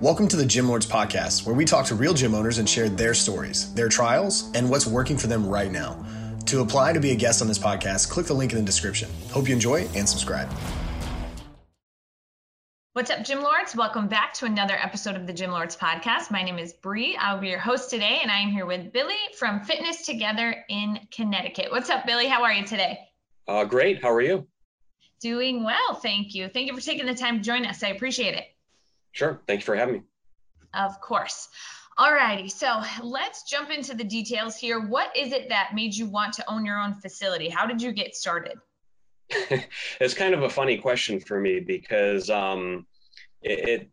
Welcome to the Gym Lords Podcast, where we talk to real gym owners and share their stories, their trials, and what's working for them right now. To apply to be a guest on this podcast, click the link in the description. Hope you enjoy and subscribe. What's up, Gym Lords? Welcome back to another episode of the Gym Lords Podcast. My name is Bree. I'll be your host today, and I am here with Billy from Fitness Together in Connecticut. What's up, Billy? How are you today? Uh, great. How are you? Doing well, thank you. Thank you for taking the time to join us. I appreciate it. Sure. Thank you for having me. Of course. All righty. So let's jump into the details here. What is it that made you want to own your own facility? How did you get started? it's kind of a funny question for me because um, it,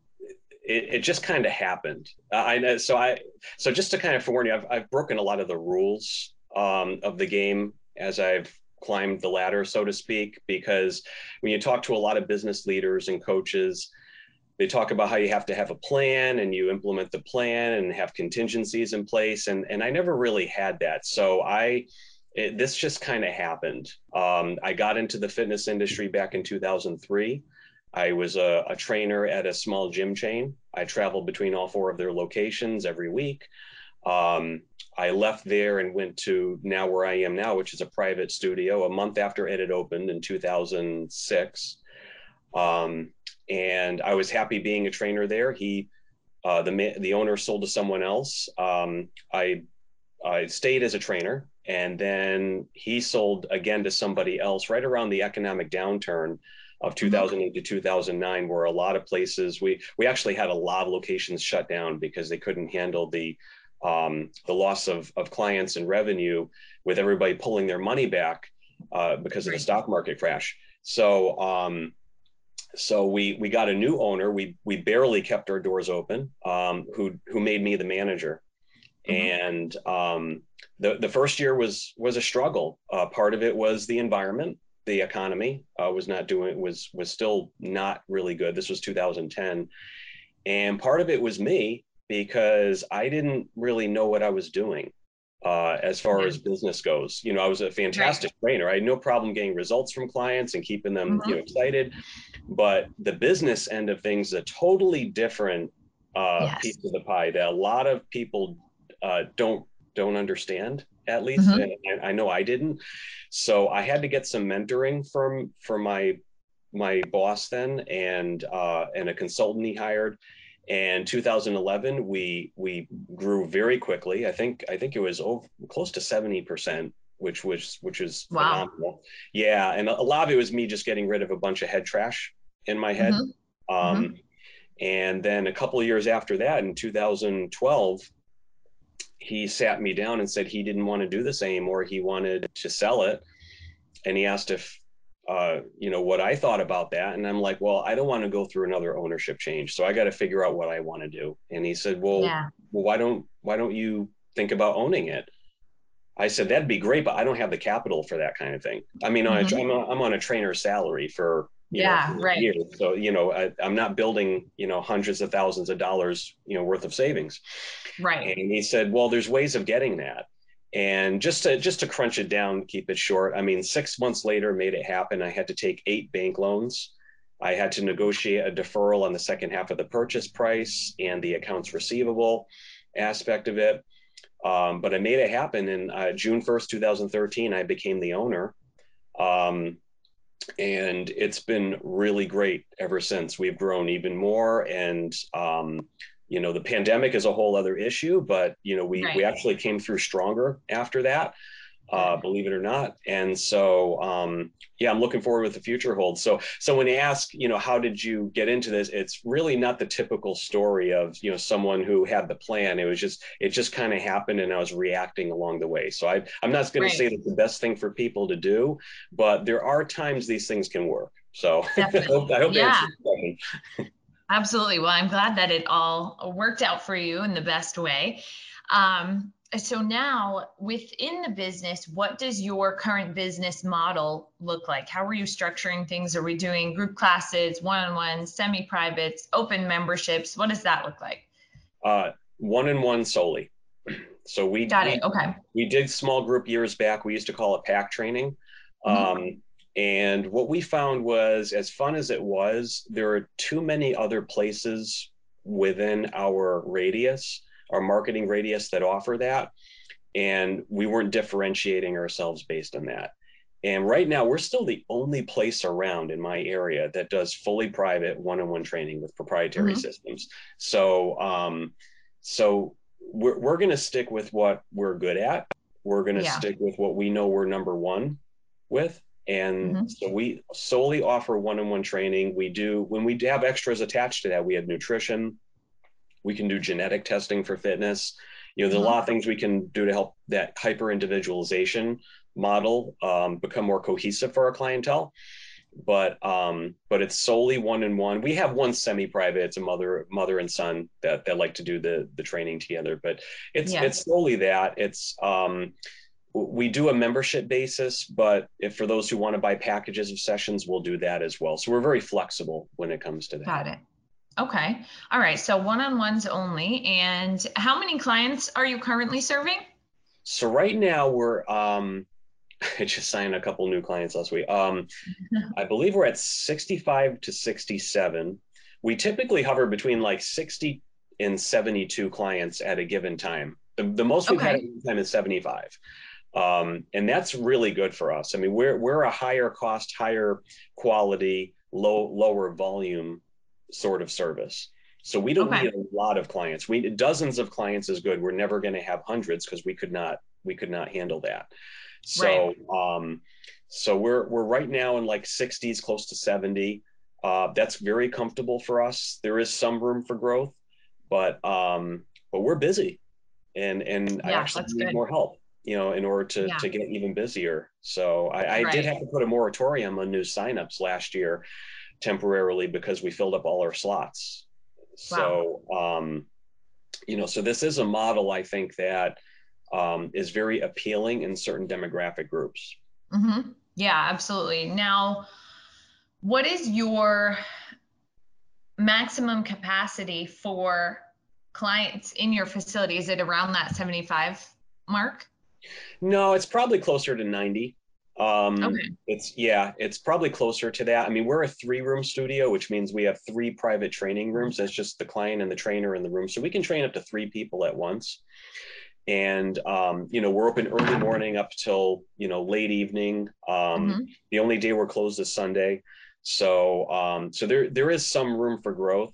it, it just kind of happened. Uh, I know. So I so just to kind of forewarn you, I've, I've broken a lot of the rules um, of the game as I've climbed the ladder, so to speak. Because when you talk to a lot of business leaders and coaches, they talk about how you have to have a plan and you implement the plan and have contingencies in place. And and i never really had that. So i it, this just kind of happened. Um, i got into the fitness industry back in 2003 i was a, a, trainer at a small gym chain. I traveled between all four of their locations every week. Um, i left there and went to now where i am now which is a private studio a month after it had opened in 2006 um, and I was happy being a trainer there. He, uh, the the owner sold to someone else. Um, I I stayed as a trainer, and then he sold again to somebody else right around the economic downturn of mm-hmm. 2008 to 2009, where a lot of places we we actually had a lot of locations shut down because they couldn't handle the um, the loss of of clients and revenue with everybody pulling their money back uh, because of the stock market crash. So um, so we we got a new owner. We we barely kept our doors open. Um, who who made me the manager, mm-hmm. and um, the the first year was was a struggle. Uh, part of it was the environment, the economy uh, was not doing was was still not really good. This was 2010, and part of it was me because I didn't really know what I was doing uh, as far mm-hmm. as business goes. You know, I was a fantastic right. trainer. I had no problem getting results from clients and keeping them mm-hmm. you know, excited. But the business end of things, a totally different uh, yes. piece of the pie that a lot of people uh, don't don't understand at least mm-hmm. and, and, i know i didn't so i had to get some mentoring from from my my boss then and uh, and a consultant he hired and 2011 we we grew very quickly i think i think it was over close to 70 percent which was which is wow. phenomenal yeah and a lot of it was me just getting rid of a bunch of head trash in my head mm-hmm. um mm-hmm. and then a couple of years after that in 2012 he sat me down and said he didn't want to do this anymore he wanted to sell it and he asked if uh, you know what I thought about that, and I'm like, well, I don't want to go through another ownership change, so I got to figure out what I want to do. And he said, well, yeah. well, why don't why don't you think about owning it? I said that'd be great, but I don't have the capital for that kind of thing. I mean, mm-hmm. I'm, a, I'm on a trainer's salary for yeah, know, right. Years. So you know, I, am not building you know hundreds of thousands of dollars you know worth of savings. Right. And he said, well, there's ways of getting that. And just to just to crunch it down, keep it short. I mean, six months later, made it happen. I had to take eight bank loans. I had to negotiate a deferral on the second half of the purchase price and the accounts receivable aspect of it. Um, but I made it happen. And uh, June 1st, 2013, I became the owner. Um, and it's been really great ever since. We've grown even more. And um, you know the pandemic is a whole other issue but you know we right. we actually came through stronger after that uh, believe it or not. And so um, yeah i'm looking forward with the future holds. So so when you ask you know how did you get into this it's really not the typical story of you know someone who had the plan. It was just it just kind of happened and i was reacting along the way. So I, i'm not going right. to say that the best thing for people to do but there are times these things can work. So I hope, I hope yeah. Absolutely. Well, I'm glad that it all worked out for you in the best way. Um, so now within the business, what does your current business model look like? How are you structuring things? Are we doing group classes, one-on-one, semi-privates, open memberships? What does that look like? Uh, one-on-one solely. So we got it. Okay. We did small group years back. We used to call it pack training. Mm-hmm. And what we found was, as fun as it was, there are too many other places within our radius, our marketing radius that offer that. And we weren't differentiating ourselves based on that. And right now, we're still the only place around in my area that does fully private one-on-one training with proprietary mm-hmm. systems. So, um, so we're we're going to stick with what we're good at. We're going to yeah. stick with what we know we're number one with, and mm-hmm. so we solely offer one-on-one training. We do when we have extras attached to that, we have nutrition. We can do genetic testing for fitness. You know, there's mm-hmm. a lot of things we can do to help that hyper individualization model um, become more cohesive for our clientele but um but it's solely one in one we have one semi-private it's a mother mother and son that that like to do the the training together but it's it's solely that it's um we do a membership basis but if for those who want to buy packages of sessions we'll do that as well so we're very flexible when it comes to that got it okay all right so one-on-ones only and how many clients are you currently serving so right now we're um I just signed a couple new clients last week. Um, I believe we're at 65 to 67. We typically hover between like 60 and 72 clients at a given time. The, the most we've okay. had at a time is 75. Um, and that's really good for us. I mean, we're we're a higher cost, higher quality, low lower volume sort of service. So we don't okay. need a lot of clients. We dozens of clients is good. We're never going to have hundreds because we could not we could not handle that. So right. um, so we're we're right now in like 60s, close to 70. Uh, that's very comfortable for us. There is some room for growth, but um, but we're busy, and and yeah, I actually need good. more help, you know, in order to yeah. to get even busier. So I, I right. did have to put a moratorium on new signups last year, temporarily because we filled up all our slots. Wow. So um, you know, so this is a model I think that um, is very appealing in certain demographic groups. Mm-hmm. Yeah, absolutely. Now, what is your maximum capacity for clients in your facility? Is it around that 75 mark? No, it's probably closer to 90. Um, okay. It's yeah, it's probably closer to that. I mean, we're a three-room studio, which means we have three private training rooms. That's just the client and the trainer in the room, so we can train up to three people at once and um, you know we're open early morning up till you know late evening um, mm-hmm. the only day we're closed is sunday so um, so there there is some room for growth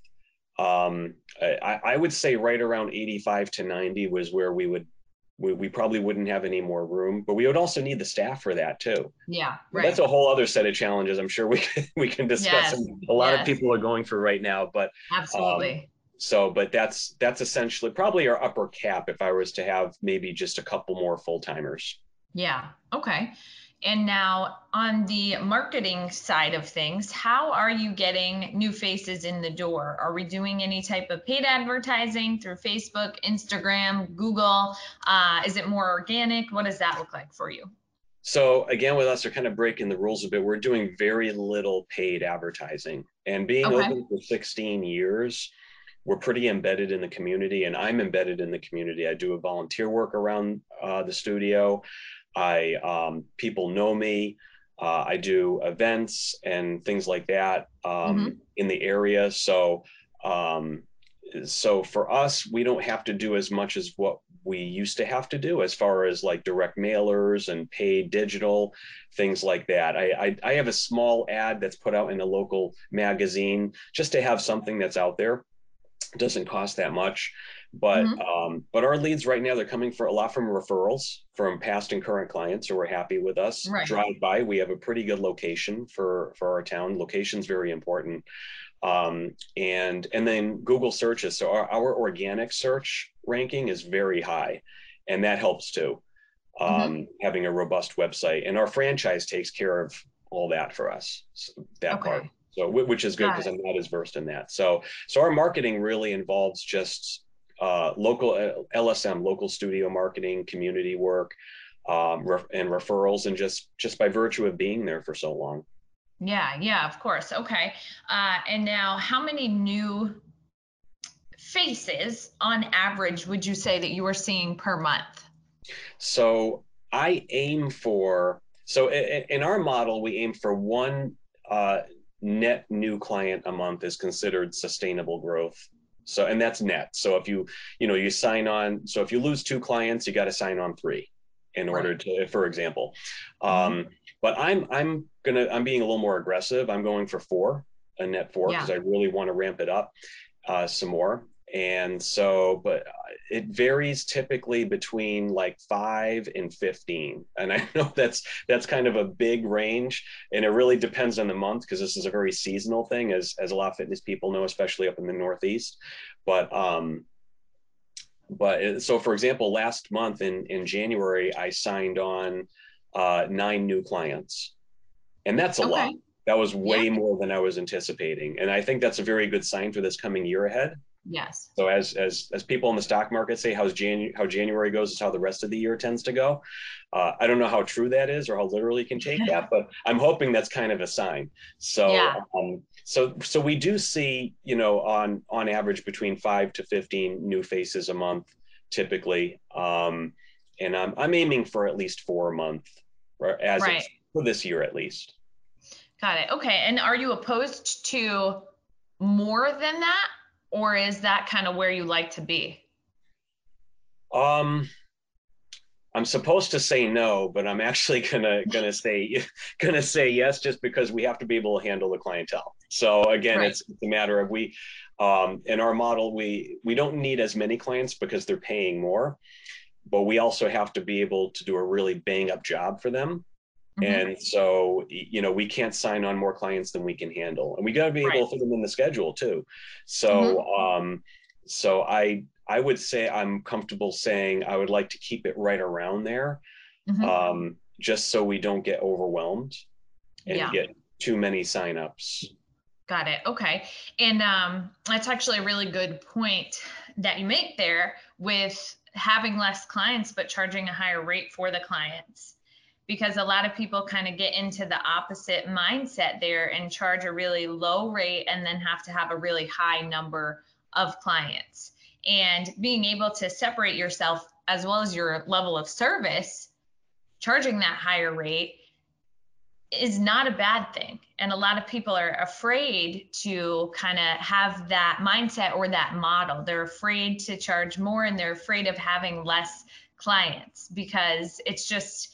um, I, I would say right around 85 to 90 was where we would we, we probably wouldn't have any more room but we would also need the staff for that too yeah right. that's a whole other set of challenges i'm sure we can, we can discuss yes. a lot yes. of people are going through right now but absolutely um, so but that's that's essentially probably our upper cap if i was to have maybe just a couple more full timers yeah okay and now on the marketing side of things how are you getting new faces in the door? Are we doing any type of paid advertising through facebook instagram google? Uh, is it more organic? What does that look like for you? So again with us they're kind of breaking the rules a bit. We're doing very little paid advertising. And being okay. open for 16 years we're pretty embedded in the community and i'm embedded in the community. I do a volunteer work around uh, the studio i um, people know me. Uh, i do events and things like that um, mm-hmm. in the area. So um, so for us we don't have to do as much as what we used to have to do as far as like direct mailers and paid digital things like that. I, I, I have a small ad that's put out in a local magazine just to have something that's out there. Doesn't cost that much but mm-hmm. um, but our leads right now they're coming for a lot from referrals from past and current clients who are happy with us right. drive by we have a pretty good location for for our town location's very important um, and and then google searches so our, our organic search ranking is very high and that helps too um, mm-hmm. having a robust website and our franchise takes care of all that for us so that okay. part so which is good because I'm not as versed in that. So so our marketing really involves just uh, local uh, LSM, local studio marketing, community work, um, and referrals, and just just by virtue of being there for so long. Yeah, yeah, of course. Okay, uh, and now how many new faces on average would you say that you are seeing per month? So I aim for so in our model we aim for one uh, net new client a month is considered sustainable growth So, and that's net. So if you, you know, you sign on, so if you lose two clients, you got to sign on three in order right. to, for example. Mm-hmm. Um, but I'm, I'm gonna, I'm being a little more aggressive. I'm going for four, a net four, because yeah. I really want to ramp it up uh, some more. And so, but it varies typically between like five and 15. And I know that's, that's kind of a big range and it really depends on the month because this is a very seasonal thing as, as a lot of fitness people know, especially up in the Northeast. But, um, but so for example, last month in, in January, I signed on uh, nine new clients and that's a okay. lot. That was way yeah. more than I was anticipating. And I think that's a very good sign for this coming year ahead Yes. So as as as people in the stock market say, how's January how January goes is how the rest of the year tends to go. Uh, I don't know how true that is or how literally can take that, but I'm hoping that's kind of a sign. So yeah. um, so so we do see you know on on average between five to fifteen new faces a month typically, um, and I'm I'm aiming for at least four a month, as right. for this year at least. Got it. Okay. And are you opposed to more than that? Or is that kind of where you like to be? Um, I'm supposed to say no, but I'm actually gonna gonna say gonna say yes, just because we have to be able to handle the clientele. So again, right. it's, it's a matter of we um, in our model we we don't need as many clients because they're paying more, but we also have to be able to do a really bang up job for them. Mm-hmm. And so, you know, we can't sign on more clients than we can handle, and we got to be able to fit them in the schedule too. So, mm-hmm. um, so I I would say I'm comfortable saying I would like to keep it right around there, mm-hmm. um, just so we don't get overwhelmed and yeah. get too many signups. Got it. Okay, and um, that's actually a really good point that you make there with having less clients but charging a higher rate for the clients because a lot of people kind of get into the opposite mindset there and charge a really low rate and then have to have a really high number of clients. And being able to separate yourself as well as your level of service, charging that higher rate is not a bad thing. And a lot of people are afraid to kind of have that mindset or that model. They're afraid to charge more and they're afraid of having less clients because it's just,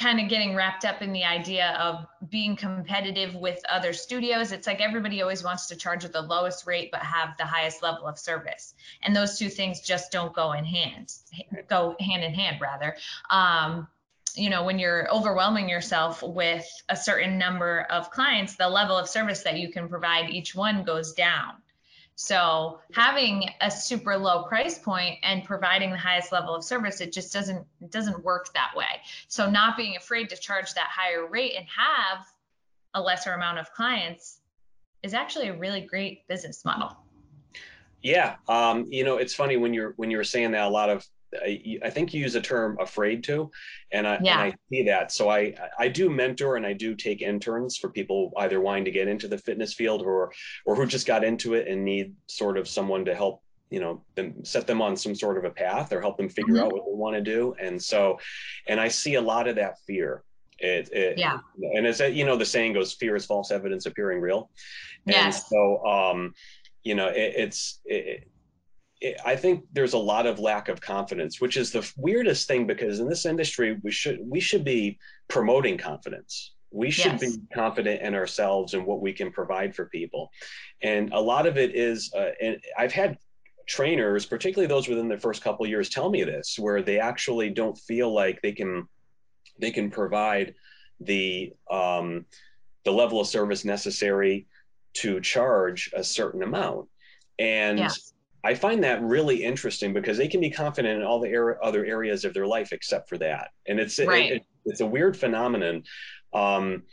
kind of getting wrapped up in the idea of being competitive with other studios. It's like everybody always wants to charge at the lowest rate but have the highest level of service. And those two things just don't go in hand, go hand in hand rather. Um, you know, when you're overwhelming yourself with a certain number of clients, the level of service that you can provide each one goes down. So having a super low price point and providing the highest level of service, it just doesn't it doesn't work that way. So not being afraid to charge that higher rate and have a lesser amount of clients is actually a really great business model. Yeah, um, you know, it's funny when you're when you were saying that a lot of I, I think you use the term afraid to, and I, yeah. and I see that. So I, I do mentor and I do take interns for people either wanting to get into the fitness field or, or who just got into it and need sort of someone to help you know them set them on some sort of a path or help them figure mm-hmm. out what they want to do and so and i see a lot of that fear it, it yeah and as you know the saying goes fear is false evidence appearing real and yes. so um you know it, it's it, I think there's a lot of lack of confidence, which is the weirdest thing because in this industry we should we should be promoting confidence. We should yes. be confident in ourselves and what we can provide for people, and a lot of it is. Uh, and I've had trainers, particularly those within the first couple years, tell me this, where they actually don't feel like they can they can provide the um, the level of service necessary to charge a certain amount, and. Yes I find that really interesting because they can be confident in all the er- other areas of their life except for that, and it's right. it, it's a weird phenomenon. Um,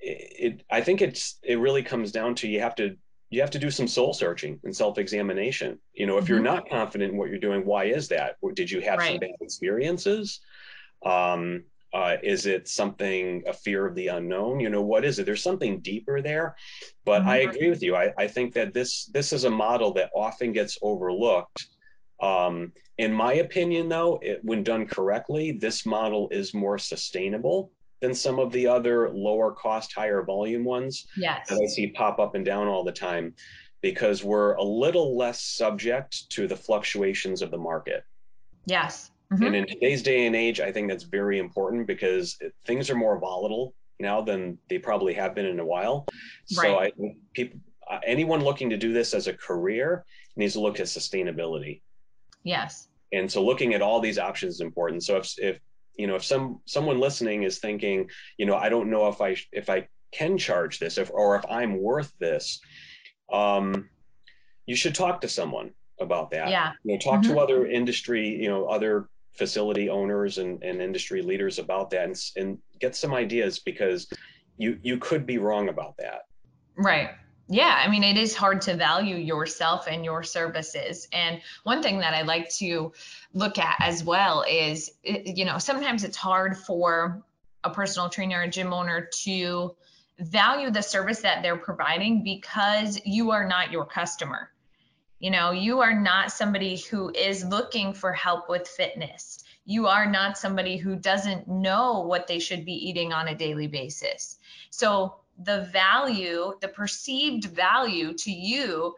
it, it, I think it's it really comes down to you have to you have to do some soul searching and self examination. You know, if mm-hmm. you're not confident in what you're doing, why is that? Did you have right. some bad experiences? Um, uh, is it something a fear of the unknown? You know, what is it? There's something deeper there. But mm-hmm. I agree with you. I, I think that this this is a model that often gets overlooked. Um, in my opinion, though, it, when done correctly, this model is more sustainable than some of the other lower cost, higher volume ones yes. that I see pop up and down all the time. because we're a little less subject to the fluctuations of the market. Yes. Mm-hmm. And in today's day and age, I think that's very important because things are more volatile now than they probably have been in a while. So right. I people uh, anyone looking to do this as a career needs to look at sustainability. Yes. And so looking at all these options is important. So if if you know if some someone listening is thinking, you know, I don't know if I if I can charge this if or if I'm worth this, um, you should talk to someone about that. Yeah. You know, talk mm-hmm. to other industry, you know, other facility owners and, and industry leaders about that and, and get some ideas because you you could be wrong about that. Right. Yeah, I mean, it is hard to value yourself and your services. And one thing that I like to look at as well is, you know, sometimes it's hard for a personal trainer, or a gym owner to value the service that they're providing because you are not your customer. You know, you are not somebody who is looking for help with fitness. You are not somebody who doesn't know what they should be eating on a daily basis. So, the value, the perceived value to you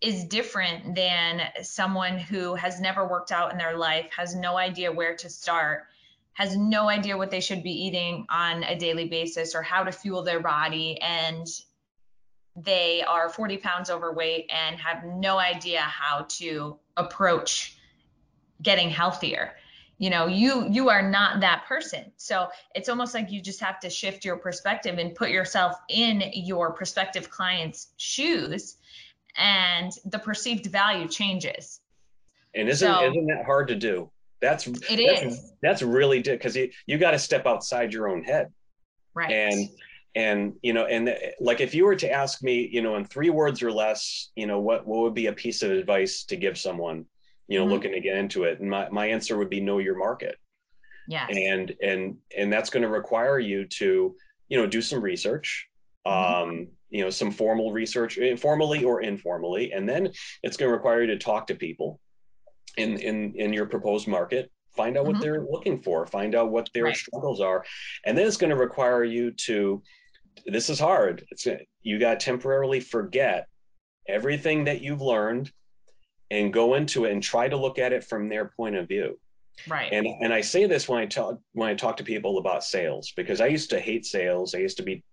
is different than someone who has never worked out in their life, has no idea where to start, has no idea what they should be eating on a daily basis or how to fuel their body and they are 40 pounds overweight and have no idea how to approach getting healthier. You know you you are not that person. So it's almost like you just have to shift your perspective and put yourself in your prospective client's shoes and the perceived value changes. And isn't so, isn't that hard to do? That's it that's, is. that's really because you, you got to step outside your own head. Right. And and you know and like if you were to ask me you know in three words or less you know what what would be a piece of advice to give someone you know mm-hmm. looking to get into it and my, my answer would be know your market yeah and and and that's going to require you to you know do some research mm-hmm. um you know some formal research informally or informally and then it's going to require you to talk to people in in in your proposed market find out what mm-hmm. they're looking for find out what their right. struggles are and then it's going to require you to this is hard. It's you got to temporarily forget everything that you've learned and go into it and try to look at it from their point of view. Right. And and I say this when I talk when I talk to people about sales because I used to hate sales. I used to be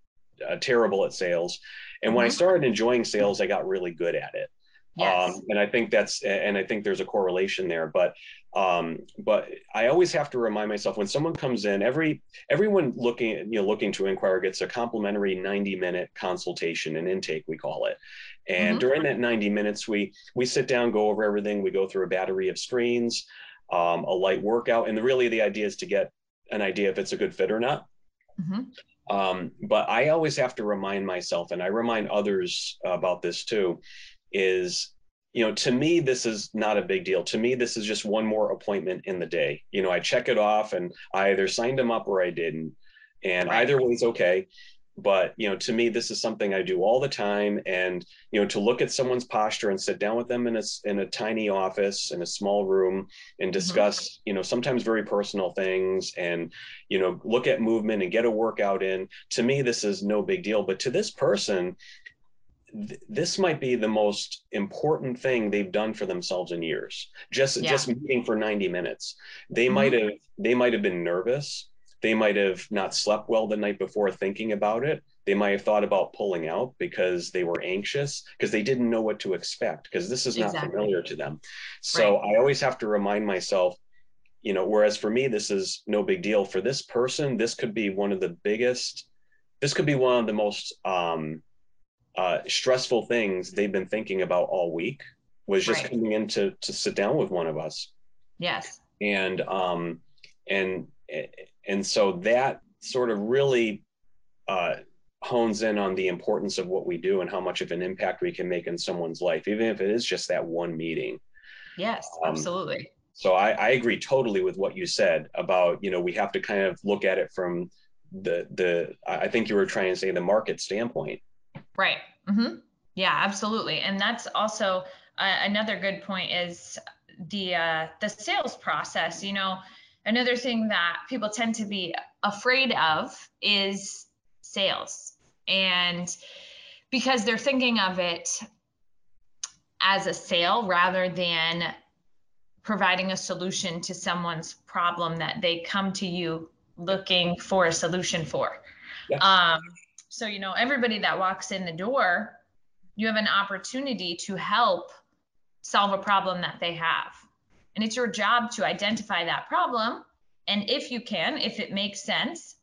uh, terrible at sales. And mm-hmm. when I mm-hmm. started enjoying sales, I got really good at it. Yes. Um, and I think that's and I think there's a correlation there. But um, but I always have to remind myself when someone comes in, every everyone looking you know looking to inquire gets a complimentary 90 minute consultation and intake we call it. And mm-hmm. during that 90 minutes, we we sit down, go over everything. We go through a battery of screens, um, a light workout, and really the idea is to get an idea if it's a good fit or not. Mm-hmm. Um, but I always have to remind myself, and I remind others about this too, is you know to me this is not a big deal to me this is just one more appointment in the day you know i check it off and i either signed them up or i didn't and right. either way is okay but you know to me this is something i do all the time and you know to look at someone's posture and sit down with them in a in a tiny office in a small room and mm-hmm. discuss mm-hmm. you know sometimes very personal things and you know look at movement and get a workout in to me this is no big deal but to this person this might be the most important thing they've done for themselves in years just yeah. just meeting for 90 minutes they mm-hmm. might have they might have been nervous they might have not slept well the night before thinking about it they might have thought about pulling out because they were anxious because they didn't know what to expect because this is not exactly. familiar to them so right. i always have to remind myself you know whereas for me this is no big deal for this person this could be one of the biggest this could be one of the most um uh, stressful things they've been thinking about all week was just right. coming in to to sit down with one of us. Yes. And um and and so that sort of really uh, hones in on the importance of what we do and how much of an impact we can make in someone's life, even if it is just that one meeting. Yes, um, absolutely. So I, I agree totally with what you said about you know we have to kind of look at it from the the I think you were trying to say the market standpoint Right. Mm-hmm. Yeah, absolutely. And that's also uh, another good point is the uh, the sales process. You know, another thing that people tend to be afraid of is sales, and because they're thinking of it as a sale rather than providing a solution to someone's problem that they come to you looking for a solution for. Yeah. Um, so, you know, everybody that walks in the door, you have an opportunity to help solve a problem that they have. And it's your job to identify that problem. And if you can, if it makes sense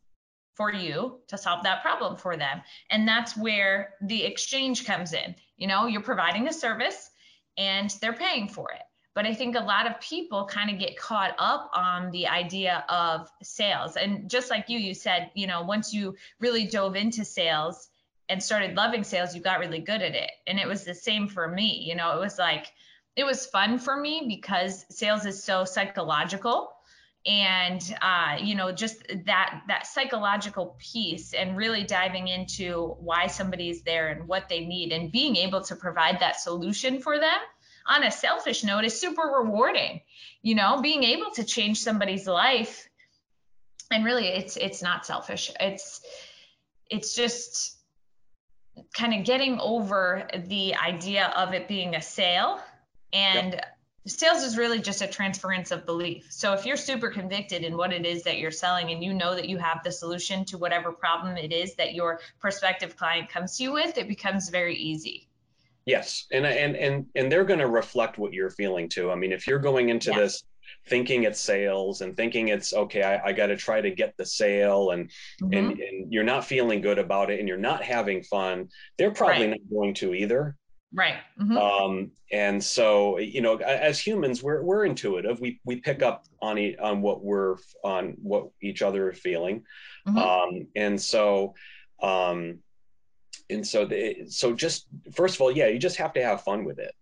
for you to solve that problem for them. And that's where the exchange comes in. You know, you're providing a service and they're paying for it. But I think a lot of people kind of get caught up on the idea of sales. And just like you, you said, you know, once you really dove into sales and started loving sales, you got really good at it. And it was the same for me. You know, it was like, it was fun for me because sales is so psychological and uh, you know just that that psychological piece and really diving into why somebody's there and what they need and being able to provide that solution for them on a selfish note is super rewarding you know being able to change somebody's life. And really it's it's not selfish. It's it's just kind of getting over the idea of it being a sale. And yep. sales is really just a transference of belief. So if you're super convicted in what it is that you're selling and you know that you have the solution to whatever problem it is that your prospective client comes to you with it becomes very easy Yes, and and and and they're going to reflect what you're feeling too. I mean, if you're going into yeah. this thinking it's sales and thinking it's okay, I, I got to try to get the sale, and mm-hmm. and and you're not feeling good about it, and you're not having fun, they're probably right. not going to either. Right. Mm-hmm. Um, and so you know, as humans, we're we're intuitive. We we pick up on e- on what we're on what each other are feeling, mm-hmm. um, and so. Um, and so they, so just first of all yeah you just have to have fun with it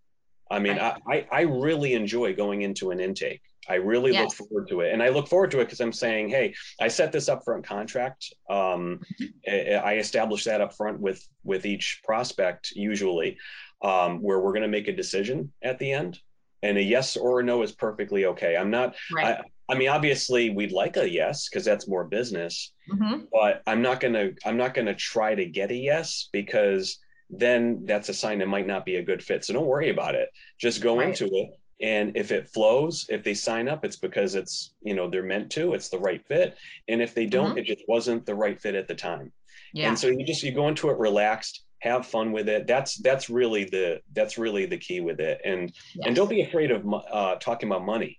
i mean right. I, I really enjoy going into an intake i really yes. look forward to it and i look forward to it because i'm saying hey i set this up front contract um, mm-hmm. i establish that up front with with each prospect usually um, where we're going to make a decision at the end and a yes or a no is perfectly okay i'm not right. I, mean, obviously, we'd like a yes because that's more business. Mm-hmm. But I'm not gonna I'm not gonna try to get a yes because then that's a sign it might not be a good fit. So don't worry about it. Just go right. into it, and if it flows, if they sign up, it's because it's you know they're meant to. It's the right fit. And if they don't, mm-hmm. it just wasn't the right fit at the time. Yeah. And so you just you go into it relaxed have fun with it that's that's really the that's really the key with it and yes. and don't be afraid of uh, talking about money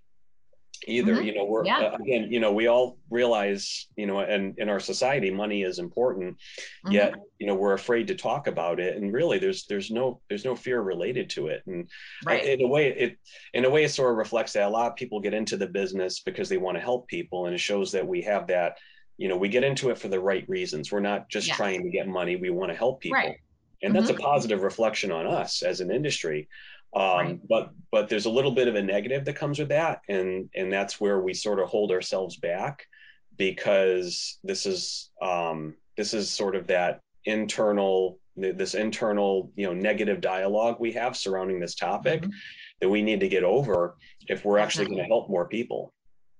either mm-hmm. you know we're yeah. uh, again you know we all realize you know and in our society money is important mm-hmm. yet you know we're afraid to talk about it and really there's there's no there's no fear related to it and right. in a way it in a way it sort of reflects that a lot of people get into the business because they want to help people and it shows that we have that you know we get into it for the right reasons we're not just yes. trying to get money we want to help people right. and mm-hmm. that's a positive reflection on us as an industry um, right. but but there's a little bit of a negative that comes with that. And and that's where we sort of hold ourselves back because this is um, this is sort of that internal this internal you know negative dialogue we have surrounding this topic mm-hmm. that we need to get over if we're actually going to help more people.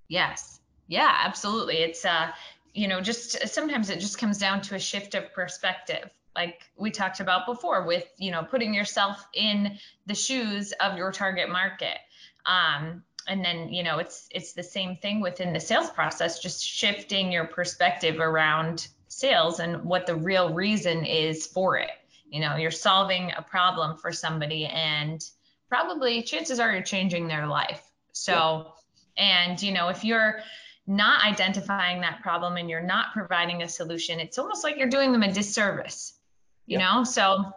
Yes. Yeah absolutely. It's uh you know just sometimes it just comes down to a shift of perspective like we talked about before with you know putting yourself in the shoes of your target market. Um, and then you know it's it's the same thing within the sales process just shifting your perspective around sales and what the real reason is for it. You know you're solving a problem for somebody and probably chances are you're changing their life. So yeah. and you know if you're not identifying that problem and you're not providing a solution it's almost like you're doing them a disservice you know? So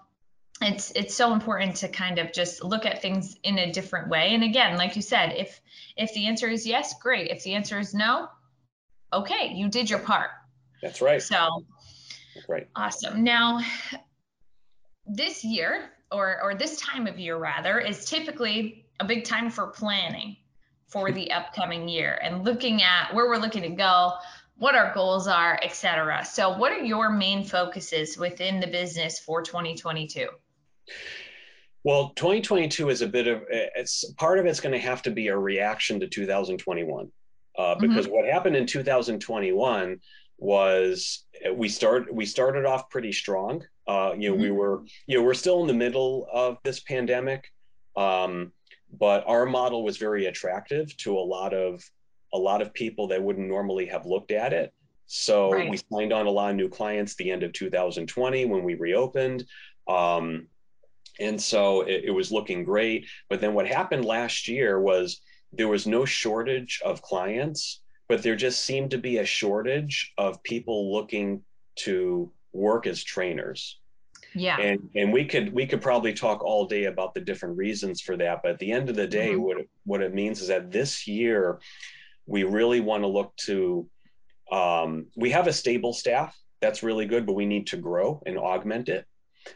it's it's so important to kind of just look at things in a different way. And again like you said if if the answer is yes great. If the answer is no okay you did your part. That's right. So that's right. awesome. Now this year or or this time of year rather is typically a big time for planning for the upcoming year and looking at where we're looking to go what our goals are, et cetera. So, what are your main focuses within the business for 2022? Well, 2022 is a bit of it's part of it's going to have to be a reaction to 2021 uh, mm-hmm. because mm-hmm. what happened in 2021 was we start we started off pretty strong. Uh, you know, mm-hmm. we were you know we're still in the middle of this pandemic, Um, but our model was very attractive to a lot of a lot of people that wouldn't normally have looked at it. So right. we signed on a lot of new clients the end of 2020 when we reopened. Um, and so it, it was looking great. But then what happened last year was there was no shortage of clients, but there just seemed to be a shortage of people looking to work as trainers. Yeah. And and we could we could probably talk all day about the different reasons for that, but at the end of the day, mm-hmm. what it, what it means is that this year we really want to look to um, we have a stable staff that's really good, but we need to grow and augment it.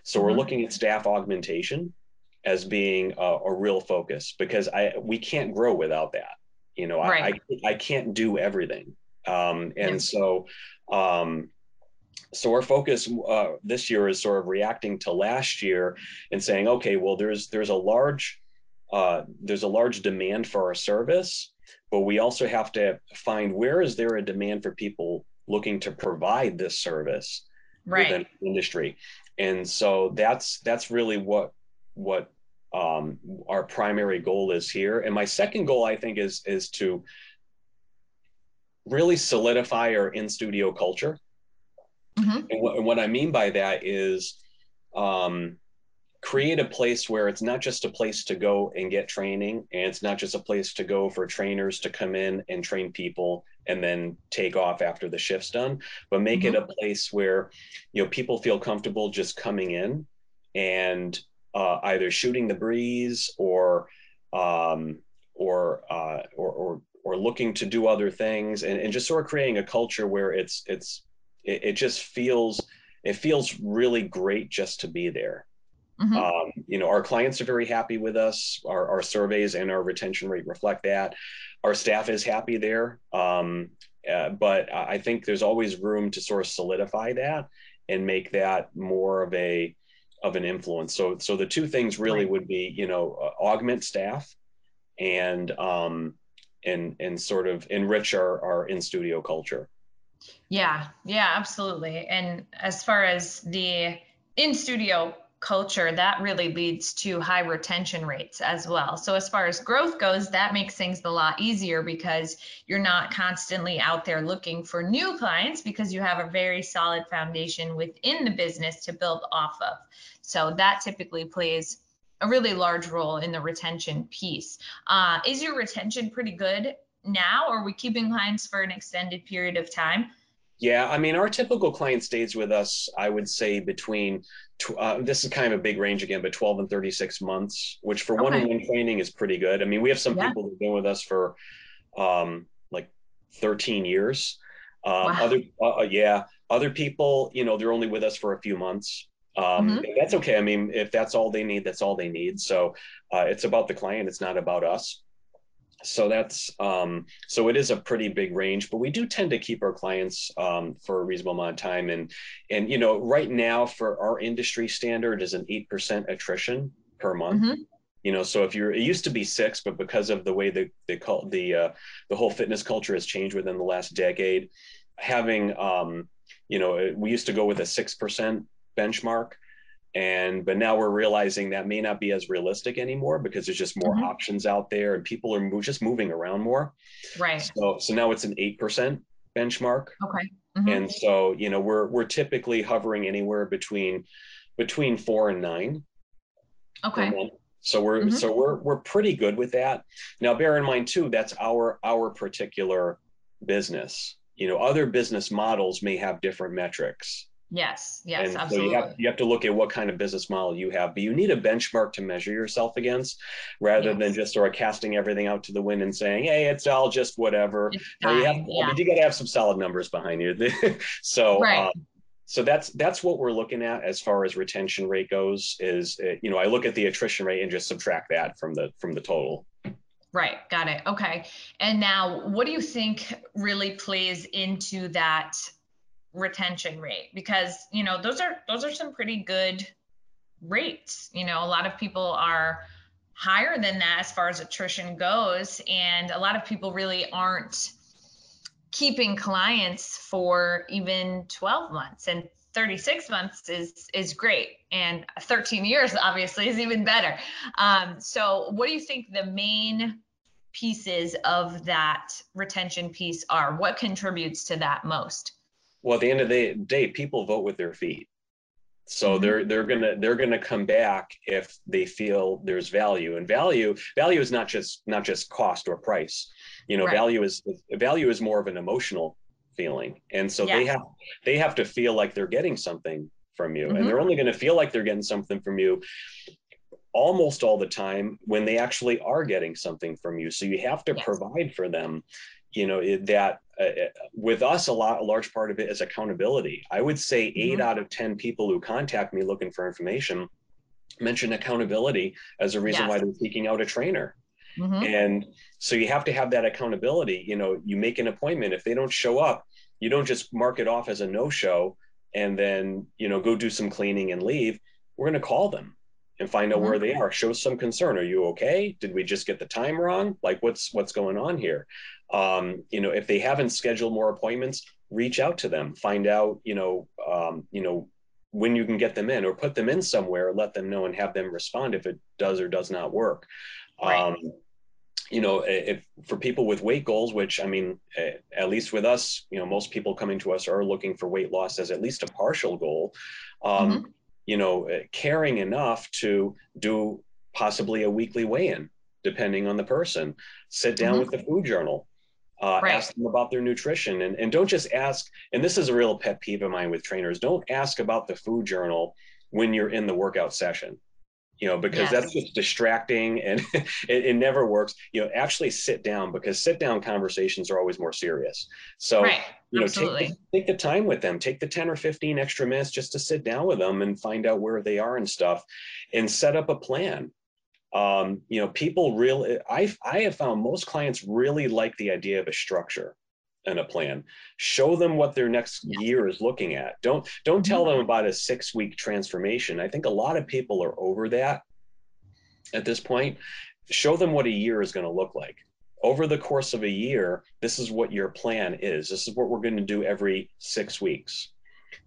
So mm-hmm. we're looking at staff augmentation as being a, a, real focus because I we can't grow without that. You know, right. I, I, I can't do everything. Um, and yeah. so um, so our focus uh, this year is sort of reacting to last year and saying, okay, well, there's there's a large uh, there's a large demand for our service, but we also have to find where is there a demand for people looking to provide this service right. within the industry, and so that's that's really what what um, our primary goal is here. And my second goal, I think, is is to really solidify our in studio culture. Mm-hmm. And, what, and, what, I mean by that is um, create a place where it's not just a place to go and get training, and it's not just a place to go for trainers to come in and train people and then take off after the shift's done, but make mm-hmm. it a place where you know people feel comfortable just coming in and uh, either shooting the breeze or um, or, uh, or, or or looking to do other things and, and just sort of creating a culture where it's it's it, it just feels it feels really great just to be there mm-hmm. um, you know our clients are very happy with us. Our, our surveys and our retention rate reflect that. Our staff is happy there. Um, uh, but i think there's always room to sort of solidify that and make that more of a of an influence. So so the two things really right. would be you know uh, augment staff and um and and sort of enrich our our in studio culture. Yeah. Yeah absolutely. And as far as the in studio culture that really leads to high retention rates as well so as far as growth goes that makes things a lot easier because you're not constantly out there looking for new clients because you have a very solid foundation within the business to build off of so that typically plays a really large role in the retention piece. Uh, is your retention pretty good now? Or are we keeping clients for an extended period of time? Yeah, I mean, our typical client stays with us, I would say, between uh, this is kind of a big range again, but 12 and 36 months, which for one on one training is pretty good. I mean, we have some yeah. people who've been with us for um, like 13 years. Um, wow. Other, uh, uh, yeah, other people, you know, they're only with us for a few months. Um, mm-hmm. That's okay. I mean, if that's all they need, that's all they need. So uh, it's about the client. It's not about us. So that's um, so it is a pretty big range, but we do tend to keep our clients um, for a reasonable amount of time. And and you know, right now for our industry standard is an eight percent attrition per month. Mm-hmm you know so if you're it used to be six but because of the way the the call the uh, the whole fitness culture has changed within the last decade having um you know we used to go with a six percent benchmark and but now we're realizing that may not be as realistic anymore because there's just more mm-hmm. options out there and people are mo- just moving around more. Right. So so now it's an 8% benchmark. Okay. Mm-hmm. and so you know we're we're typically hovering anywhere between between 4 and 9 okay. So we're mm-hmm. so we're we're pretty good with that. Now bear in mind too that's our our particular business. You know other business models may have different metrics Yes, yes, and absolutely. So you have, you have to look at what kind of business model you have, but you need a benchmark to measure yourself against rather yes. than just sort of casting everything out to the wind and saying, hey, it's all just whatever. you, have, yeah. I mean, you got to have some solid numbers behind you. so, right. Um, so that's that's what we're looking at as far as retention rate goes is uh, you know i look at the attrition rate and just subtract that from the from the total right got it okay and now what do you think really plays into that retention rate because you know those are those are some pretty good rates. You know a lot of people are higher than that as far as attrition goes and a lot of people really aren't keeping clients for even 12 months and 36 months is is great and 13 years obviously is even better. Um, so what do you think the main pieces of that retention piece are? What contributes to that most well at the end of the day people vote with their feet so mm-hmm. they're they're gonna they're gonna come back if they feel there's value and value value is not just not just cost or price you know right. value is value is more of an emotional feeling and so yeah. they have they have to feel like they're getting something from you mm-hmm. and they're only going to feel like they're getting something from you almost all the time when they actually are getting something from you so you have to yes. provide for them you know that uh, uh, with us a lot a large part of it is accountability i would say 8 mm-hmm. out of 10 people who contact me looking for information mention accountability as a reason yes. why they're seeking out a trainer Mm-hmm. And so you have to have that accountability. You know, you make an appointment. If they don't show up, you don't just mark it off as a no show and then, you know, go do some cleaning and leave. We're going to call them and find out mm-hmm. where they are. Show some concern. Are you okay? Did we just get the time wrong? Like what's what's going on here? Um, you know, if they haven't scheduled more appointments, reach out to them. Find out, you know, um, you know, when you can get them in or put them in somewhere, let them know and have them respond if it does or does not work. Right. Um, you know, if for people with weight goals, which I mean, at least with us, you know, most people coming to us are looking for weight loss as at least a partial goal. Um, mm-hmm. You know, caring enough to do possibly a weekly weigh-in, depending on the person. Sit down mm-hmm. with the food journal. Uh, right. Ask them about their nutrition, and and don't just ask. And this is a real pet peeve of mine with trainers. Don't ask about the food journal when you're in the workout session you know because yes. that's just distracting and it, it, never works. You know actually sit down because sit down conversations are always more serious. So right. you know take the, take the time with them. Take the 10 or 15 extra minutes just to sit down with them and find out where they are and stuff and set up a plan. Um, you know people really i i have found most clients really like the idea of a structure and a plan. Show them what their next year is looking at. Don't don't tell them mm-hmm. about a six week transformation. I think a lot of people are over that at this point. Show them what a year is going to look like. Over the course of a year this is what your plan is. This is what we're going to do every six weeks.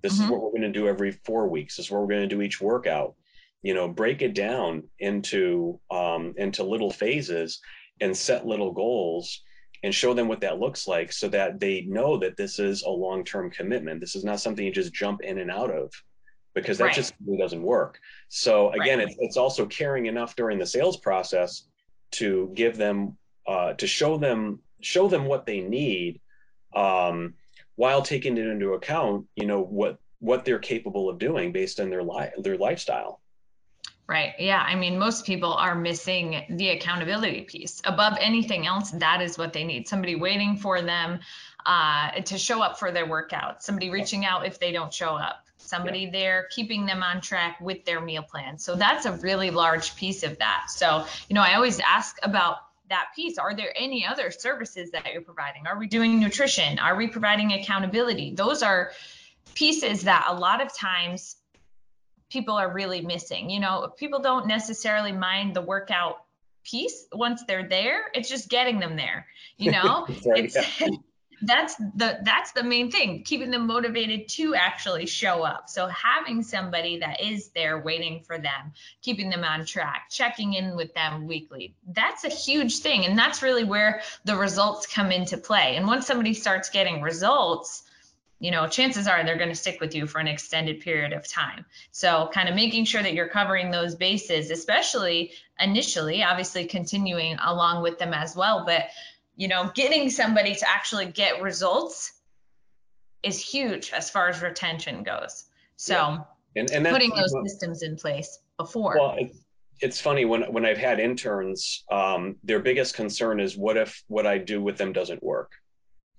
This mm-hmm. is what we're going to do every four weeks. This is what we're going to do each workout. You know break it down into um, into little phases and set little goals and show them what that looks like so that they know that this is a long-term commitment this is not something you just jump in and out of because that right. just really doesn't work so again right. it's, it's also caring enough during the sales process to give them uh, to show them show them what they need um, while taking it into account you know what what they're capable of doing based on their life their lifestyle Right. Yeah. I mean, most people are missing the accountability piece. Above anything else, that is what they need somebody waiting for them uh, to show up for their workout, somebody reaching out if they don't show up, somebody yeah. there keeping them on track with their meal plan. So that's a really large piece of that. So, you know, I always ask about that piece. Are there any other services that you're providing? Are we doing nutrition? Are we providing accountability? Those are pieces that a lot of times people are really missing. You know, people don't necessarily mind the workout piece once they're there. It's just getting them there. You know, it's that's the that's the main thing, keeping them motivated to actually show up. So having somebody that is there waiting for them, keeping them on track, checking in with them weekly. That's a huge thing. And that's really where the results come into play. And once somebody starts getting results, you know, chances are they're going to stick with you for an extended period of time. So, kind of making sure that you're covering those bases, especially initially, obviously continuing along with them as well. But, you know, getting somebody to actually get results is huge as far as retention goes. So, yeah. and, and putting those systems in place before. Well, it's funny when when I've had interns, um, their biggest concern is what if what I do with them doesn't work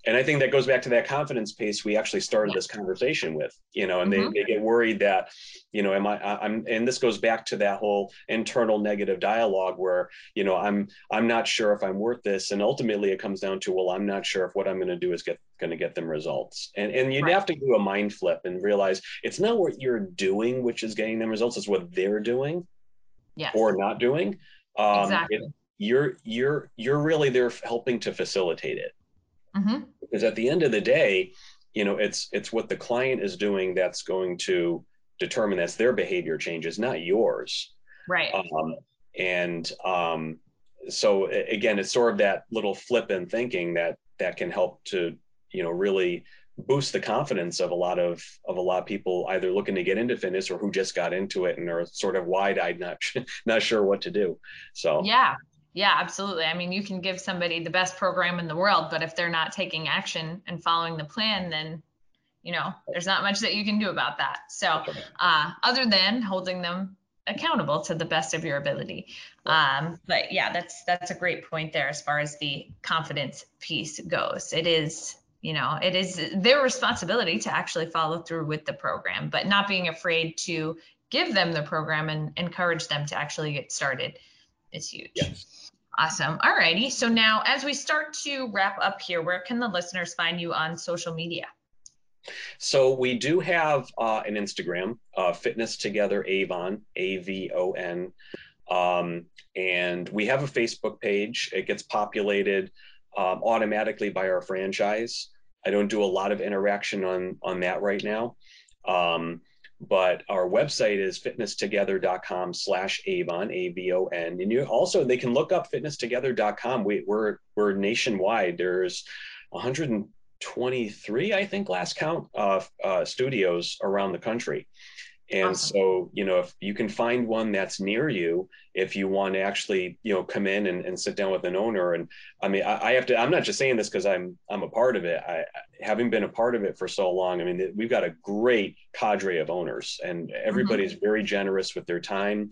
and I think that goes back to that confidence piece we actually started this conversation with, you know, and mm-hmm. they, they get worried that, you know, am I, I'm, and this goes back to that whole internal negative dialogue where, you know, I'm, I'm not sure if I'm worth this. And ultimately it comes down to, well, I'm not sure if what I'm going to do is get, going to get them results. And, and you'd right. have to do a mind flip and realize it's not what you're doing, which is getting them results. It's what they're doing yes. or not doing. Um, exactly. It, you're, you're, you're really there helping to facilitate it. Mm-hmm. Because at the end of the day, you know it's it's what the client is doing that's going to determine that's their behavior changes not yours. Right. Um, and um, so again it's sort of that little flip in thinking that that can help to you know really boost the confidence of a lot of of a lot of people either looking to get into fitness or who just got into it and are sort of wide-eyed not not sure what to do. So yeah yeah absolutely. I mean you can give somebody the best program in the world but if they're not taking action and following the plan then you know there's not much that you can do about that. So uh, other than holding them accountable to the best of your ability. Um, but yeah that's that's a great point there as far as the confidence piece goes. It is you know it is their responsibility to actually follow through with the program but not being afraid to give them the program and encourage them to actually get started is huge. Yes. Awesome all righty so now as we start to wrap up here where can the listeners find you on social media so we do have uh, an Instagram, uh, Fitness Together Avon, A V O N, um, and we have a Facebook page. It gets populated um, automatically by our franchise. I don't do a lot of interaction on on that right now. Um, but our website is fitnesstogether.com slash avon a-v-o-n and you also they can look up fitnesstogether.com we, we're we're nationwide. There's 123 i think last count of uh, studios around the country and awesome. so, you know, if you can find one that's near you, if you want to actually, you know, come in and, and sit down with an owner. And I mean, I, I have to, I'm not just saying this because I'm, I'm a part of it. I, having been a part of it for so long, I mean, we've got a great cadre of owners and everybody's mm-hmm. very generous with their time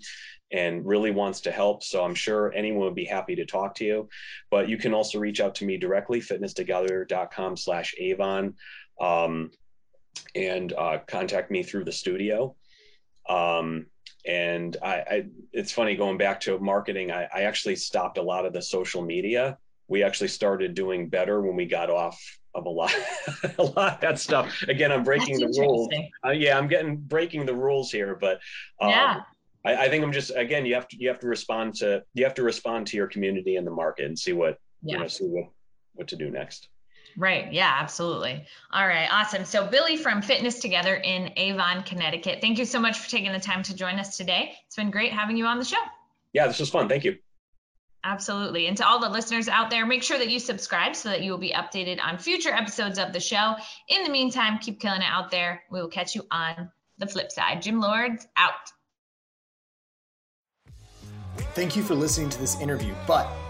and really wants to help. So I'm sure anyone would be happy to talk to you, but you can also reach out to me directly, fitnesstogether.com slash Avon. Um, and uh, contact me through the studio. Um, and I, I, it's funny going back to marketing. I, I actually stopped a lot of the social media. We actually started doing better when we got off of a lot, a lot of that stuff. Again, I'm breaking That's the rules. Uh, yeah, I'm getting breaking the rules here, but um, yeah. I, I, think I'm just again. You have to you have to respond to you have to respond to your community and the market and see what yeah. you know see what what to do next. Right. Yeah, absolutely. All right. Awesome. So, Billy from Fitness Together in Avon, Connecticut, thank you so much for taking the time to join us today. It's been great having you on the show. Yeah, this was fun. Thank you. Absolutely. And to all the listeners out there, make sure that you subscribe so that you will be updated on future episodes of the show. In the meantime, keep killing it out there. We will catch you on the flip side. Gym Lords out. Thank you for listening to this interview, but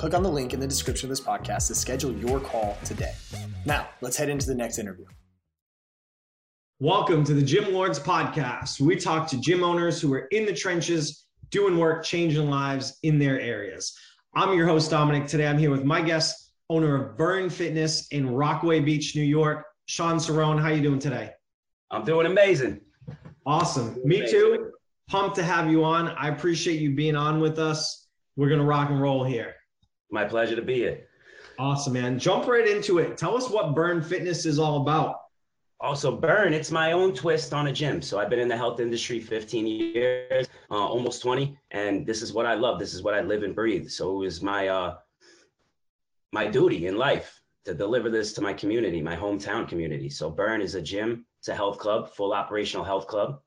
Click on the link in the description of this podcast to schedule your call today. Now, let's head into the next interview. Welcome to the Gym Lords podcast. We talk to gym owners who are in the trenches, doing work, changing lives in their areas. I'm your host, Dominic. Today I'm here with my guest, owner of Burn Fitness in Rockaway Beach, New York, Shawn Cerrone. How are you doing today? I'm doing amazing. Awesome. Me too. Pumped to have you on. I appreciate you being on with us. We're going to rock and roll here. My pleasure to be here. Awesome, man. Jump right into it. Tell us what Burn Fitness is all about. Also, Burn, it's my own twist on a gym. So I've been in the health industry 15 years, uh, almost 20, and this is what I love. This is what I live and breathe. So it was my uh, my duty in life to deliver this to my community, my hometown community. So Burn is a gym. It's a health club, full operational health club,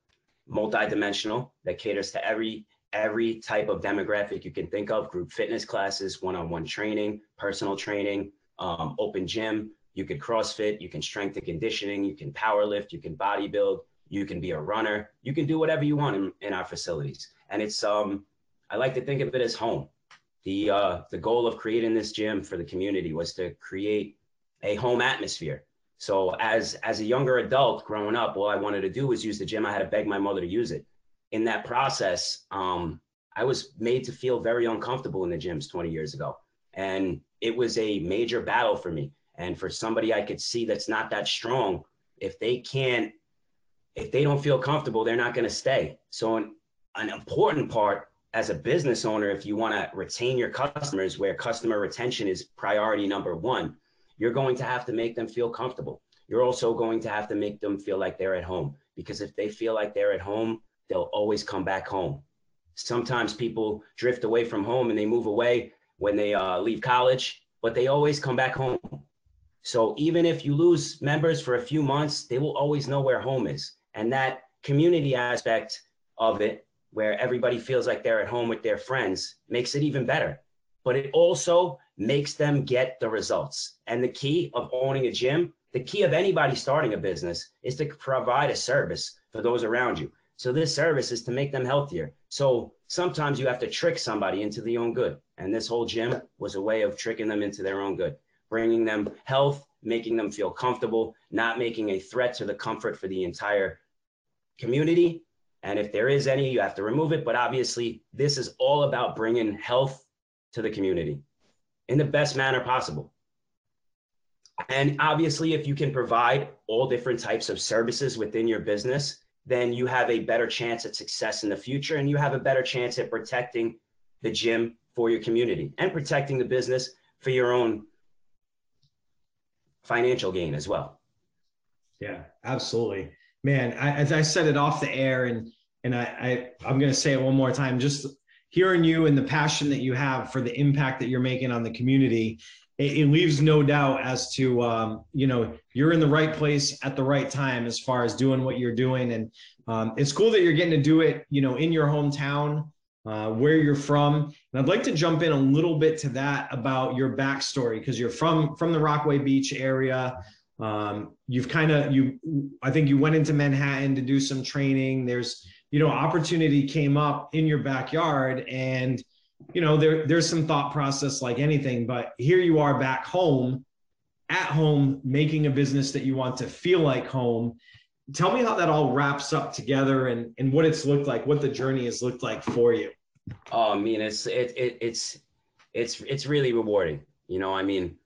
multi-dimensional that caters to every every type of demographic you can think of group fitness classes, one on one training, personal training, um, open gym. You can CrossFit, you can strength and conditioning, you can power lift, you can bodybuild, you can be a runner, you can do whatever you want in, in our facilities. And it's, um, I like to think of it as home. The, uh, the goal of creating this gym for the community was to create a home atmosphere. So as, as a younger adult growing up, all I wanted to do was use the gym. I had to beg my mother to use it in that process, um, I was made to feel very uncomfortable in the gyms 20 years ago. And it was a major battle for me. And for somebody I could see that's not that strong, if they can't if they don't feel comfortable, they're not going to stay. So an, an important part as a business owner, if you want to retain your customers, where customer retention is priority number one, you're going to have to make them feel comfortable. You're also going to have to make them feel like they're at home because if they feel like they're at home, they'll always come back home. Sometimes people drift away from home and they move away when they uh, leave college, but they always come back home. So even if you lose members for a few months, they will always know where home is. And that community aspect of it, where everybody feels like they're at home with their friends, makes it even better. But it also makes them get the results. And the key of owning a gym, the key of anybody starting a business is to provide a service for those around you. So this service is to make them healthier. So sometimes you have to trick somebody into the own good. And this whole gym was a way of tricking them into their own good, bringing them health, making them feel comfortable, not making a threat to the comfort for the entire community. And if there is any, you have to remove it. But obviously, this is all about bringing health to the community in the best manner possible. And obviously, if you can provide all different types of services within your business, then you have a better chance at success in the future and you have a better chance at protecting the gym for your community and protecting the business for your own financial gain as well. Yeah, absolutely. Man, I, as I said it off the air and and I, I I'm going to say it one more time just hearing you and the passion that you have for the impact that you're making on the community it, it leaves no doubt as to um, you know you're in the right place at the right time as far as doing what you're doing. And um, it's cool that you're getting to do it you know in your hometown uh, where you're from. And i'd like to jump in a little bit to that about your backstory because you're from from the rockaway beach area. Um, you've kind of you i think you went into manhattan to do some training. There's you know opportunity came up in your backyard and you know, there there's some thought process like anything, but here you are back home, at home, making a business that you want to feel like home. Tell me how that all wraps up together and and what it's looked like, what the journey has looked like for you. Oh, I mean, it's it, it it's it's it's really rewarding. You know, I mean,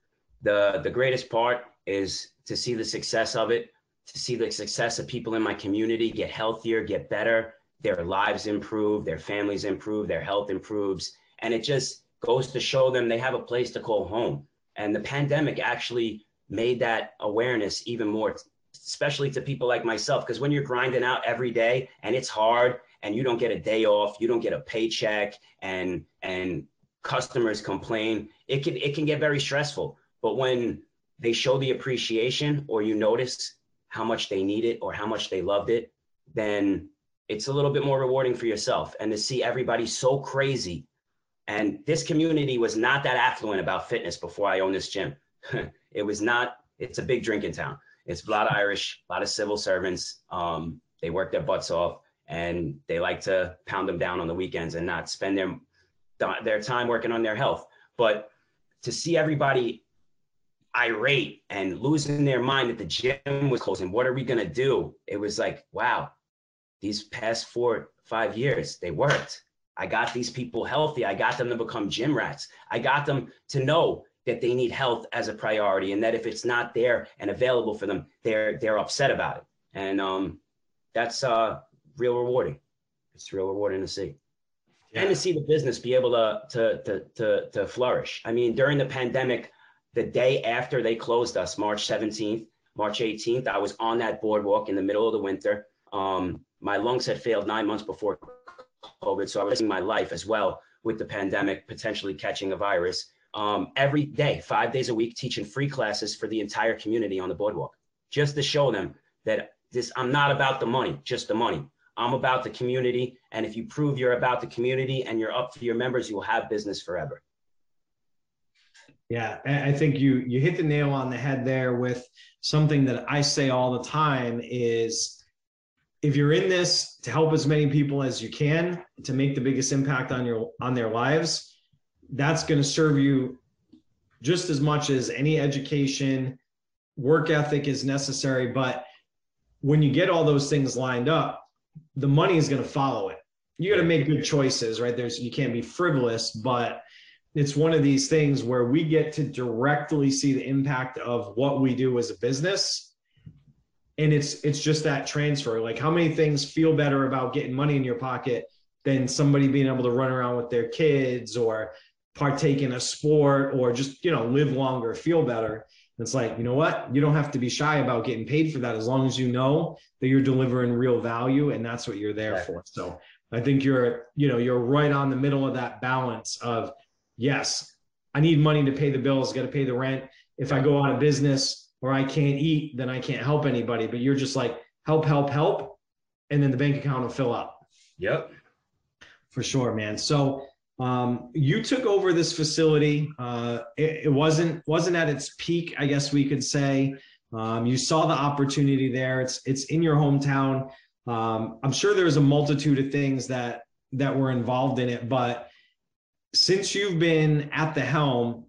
the the greatest part is to see the success of it, to see the success of people in my community get healthier, get better, their lives improve, their families improve, their health improves, and it just goes to show them they have a place to call home. And the pandemic actually made that awareness even more, especially to people like myself. Because when you're grinding out every day and it's hard and you don't get a day off, you don't get a paycheck, and and customers complain, it can it can get very stressful. But when they show the appreciation or you notice how much they need it or how much they loved it, then it's a little bit more rewarding for yourself. And to see everybody so crazy and this community was not that affluent about fitness before I owned this gym. it was not, it's a big drinking town. It's a lot of Irish, a lot of civil servants. Um, they work their butts off and they like to pound them down on the weekends and not spend their, their time working on their health. But to see everybody irate and losing their mind that the gym was closing, what are we going to do? It was like, wow, these past four, five years, they worked I got these people healthy. I got them to become gym rats. I got them to know that they need health as a priority and that if it's not there and available for them, they're they're upset about it. And um, that's uh, real rewarding. It's real rewarding to see. Yeah. And to see the business be able to, to to to to flourish. I mean, during the pandemic, the day after they closed us, March 17th, March 18th, I was on that boardwalk in the middle of the winter. Um, my lungs had failed nine months before COVID. So I was risking my life as well with the pandemic, potentially catching a virus. Um, every day, five days a week, teaching free classes for the entire community on the boardwalk, just to show them that this I'm not about the money, just the money. I'm about the community. And if you prove you're about the community and you're up for your members, you will have business forever. Yeah, I think you you hit the nail on the head there with something that I say all the time is if you're in this to help as many people as you can to make the biggest impact on your on their lives that's going to serve you just as much as any education work ethic is necessary. But when you get all those things lined up the money is going to follow it. You got to make good choices right? There's you can't be frivolous but it's one of these things where we get to directly see the impact of what we do as a business and it's it's just that transfer. Like how many things feel better about getting money in your pocket than somebody being able to run around with their kids or partake in a sport or just you know live longer feel better? It's like you know what? You don't have to be shy about getting paid for that as long as you know that you're delivering real value and that's what you're there right. for. So i think you're you know you're right on the middle of that balance of yes i need money to pay the bills got to pay the rent. If i go out of business or I can't eat, then I can't help anybody. But you're just like, help, help, help. And then the bank account will fill up. Yep. For sure, man. So um, you took over this facility. Uh, it, it, wasn't wasn't at its peak, I guess we could say. Um, you saw the opportunity there. It's it's in your hometown. Um, I'm sure there's a multitude of things that that were involved in it, but since you've been at the helm,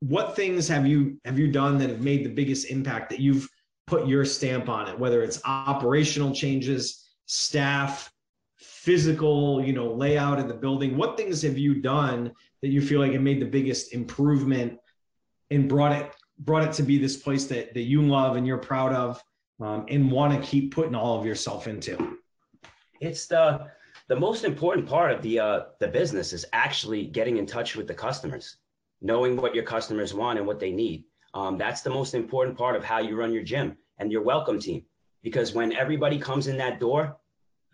what things have you have you done that have made the biggest impact that you've put your stamp on it? Whether it's operational changes staff physical you know layout of the building what things have you done that you feel like it made the biggest improvement and brought it brought it to be this place that that you love and you're proud of um, and want to keep putting all of yourself into? It's the the most important part of the uh, the business is actually getting in touch with the customers knowing what your customers want and what they need. Um, that's the most important part of how you run your gym and your welcome team. Because when everybody comes in that door,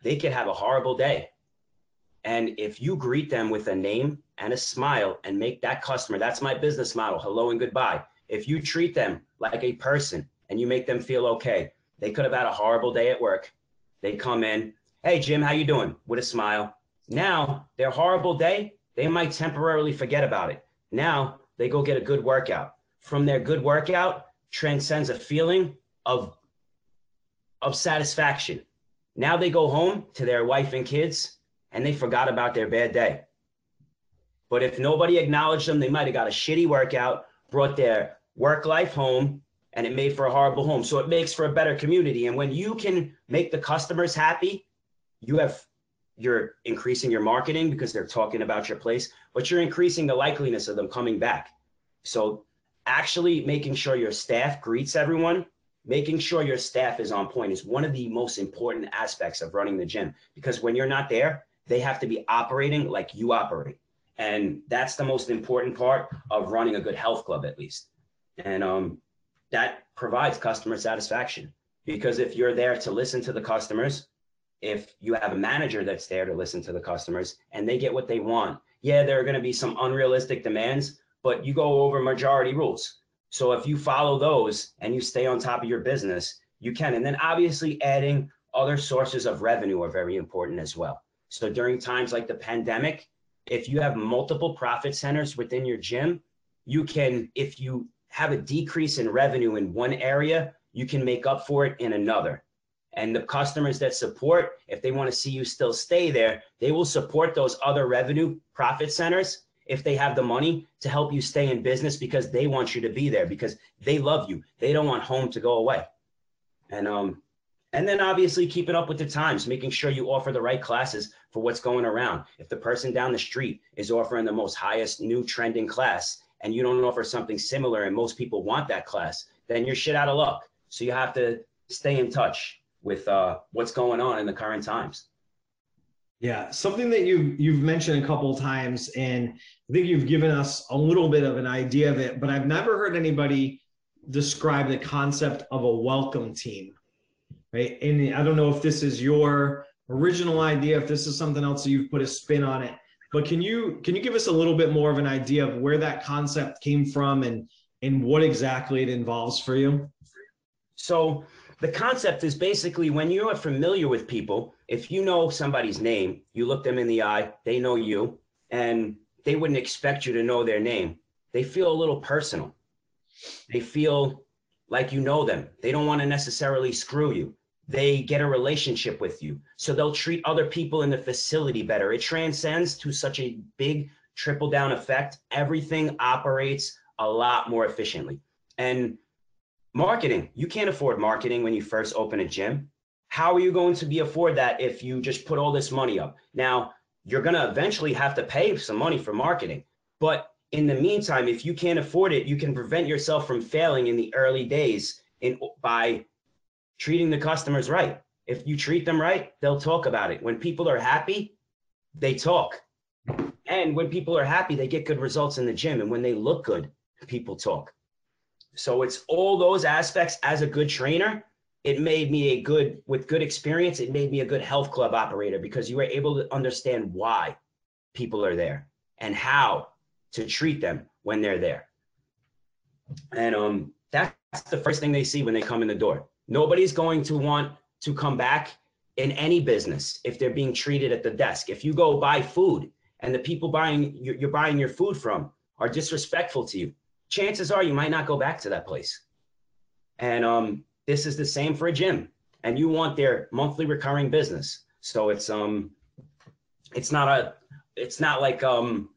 they could have a horrible day. And if you greet them with a name and a smile and make that customer, that's my business model, hello and goodbye. If you treat them like a person and you make them feel okay, they could have had a horrible day at work. They come in, hey Jim, how you doing? With a smile. Now, their horrible day, they might temporarily forget about it. Now they go get a good workout. From their good workout transcends a feeling of, of satisfaction. Now they go home to their wife and kids and they forgot about their bad day. But if nobody acknowledged them, they might have got a shitty workout, brought their work life home, and it made for a horrible home. So it makes for a better community. And when you can make the customers happy, you have you're increasing your marketing because they're talking about your place, but you're increasing the likeliness of them coming back. So actually making sure your staff greets everyone, making sure your staff is on point is one of the most important aspects of running the gym because when you're not there, they have to be operating like you operate. And that's the most important part of running a good health club, at least. And um, that provides customer satisfaction because if you're there to listen to the customers, if you have a manager that's there to listen to the customers and they get what they want. Yeah, there are going to be some unrealistic demands, but you go over majority rules. So if you follow those and you stay on top of your business, you can. And then obviously adding other sources of revenue are very important as well. So during times like the pandemic, if you have multiple profit centers within your gym, you can, if you have a decrease in revenue in one area, you can make up for it in another. And the customers that support, if they want to see you still stay there, they will support those other revenue profit centers if they have the money to help you stay in business because they want you to be there because they love you. They don't want home to go away. And um and then obviously keeping up with the times, making sure you offer the right classes for what's going around. If the person down the street is offering the most highest new trending class and you don't offer something similar and most people want that class, then you're shit out of luck. So you have to stay in touch with uh, what's going on in the current times. Yeah, something that you've you've mentioned a couple of times, and I think you've given us a little bit of an idea of it, but I've never heard anybody describe the concept of a welcome team, right? And I don't know if this is your original idea, if this is something else that you've put a spin on it, but can you can you give us a little bit more of an idea of where that concept came from and and what exactly it involves for you? So the concept is basically when you are familiar with people, if you know somebody's name, you look them in the eye, they know you, and they wouldn't expect you to know their name. They feel a little personal. They feel like you know them. They don't want to necessarily screw you. They get a relationship with you. So they'll treat other people in the facility better. It transcends to such a big triple down effect. Everything operates a lot more efficiently. And Marketing. You can't afford marketing when you first open a gym. How are you going to be afford that if you just put all this money up? Now, you're going to eventually have to pay some money for marketing. But in the meantime, if you can't afford it, you can prevent yourself from failing in the early days in by treating the customers right. If you treat them right, they'll talk about it. When people are happy, they talk. And when people are happy, they get good results in the gym. And when they look good, people talk. So it's all those aspects as a good trainer. It made me a good, with good experience, it made me a good health club operator because you were able to understand why people are there and how to treat them when they're there. And um, that's the first thing they see when they come in the door. Nobody's going to want to come back in any business if they're being treated at the desk. If you go buy food and the people buying you're buying your food from are disrespectful to you, chances are you might not go back to that place. And um, this is the same for a gym, and you want their monthly recurring business. So it's um, it's not a, it's not like um,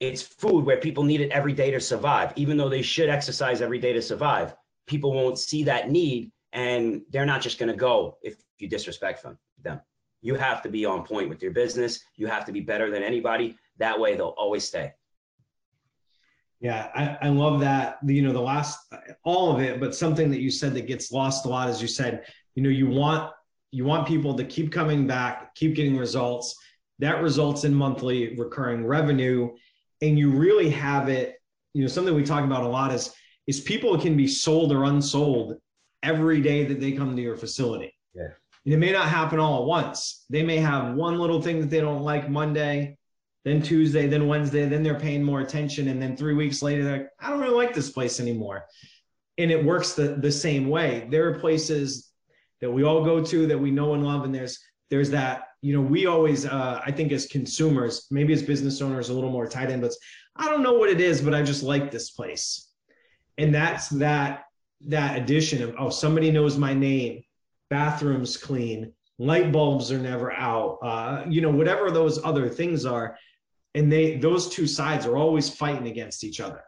it's food where people need it every day to survive. Even though they should exercise every day to survive, people won't see that need, and they're not just to go if you disrespect them. Them. You have to be on point with your business. You have to be better than anybody. That way, they'll always stay. Yeah, I, I love that. You know, the last all of it, but something that you said that gets lost a lot is you said, you know, you want you want people to keep coming back, keep getting results. That results in monthly recurring revenue. And you really have it, you know, something we talk about a lot is is people can be sold or unsold every day that they come to your facility. Yeah. And it may not happen all at once. They may have one little thing that they don't like Monday, then Tuesday, then Wednesday, then they're paying more attention. And then three weeks later, they're like, I don't really like this place anymore. And it works the, the same way. There are places that we all go to that we know and love. And there's there's that, you know, we always uh, I think as consumers, maybe as business owners, a little more tied in, but I don't know what it is, but I just like this place. And that's that that addition of oh, somebody knows my name, bathrooms clean, light bulbs are never out, uh, you know, whatever those other things are and they those two sides are always fighting against each other.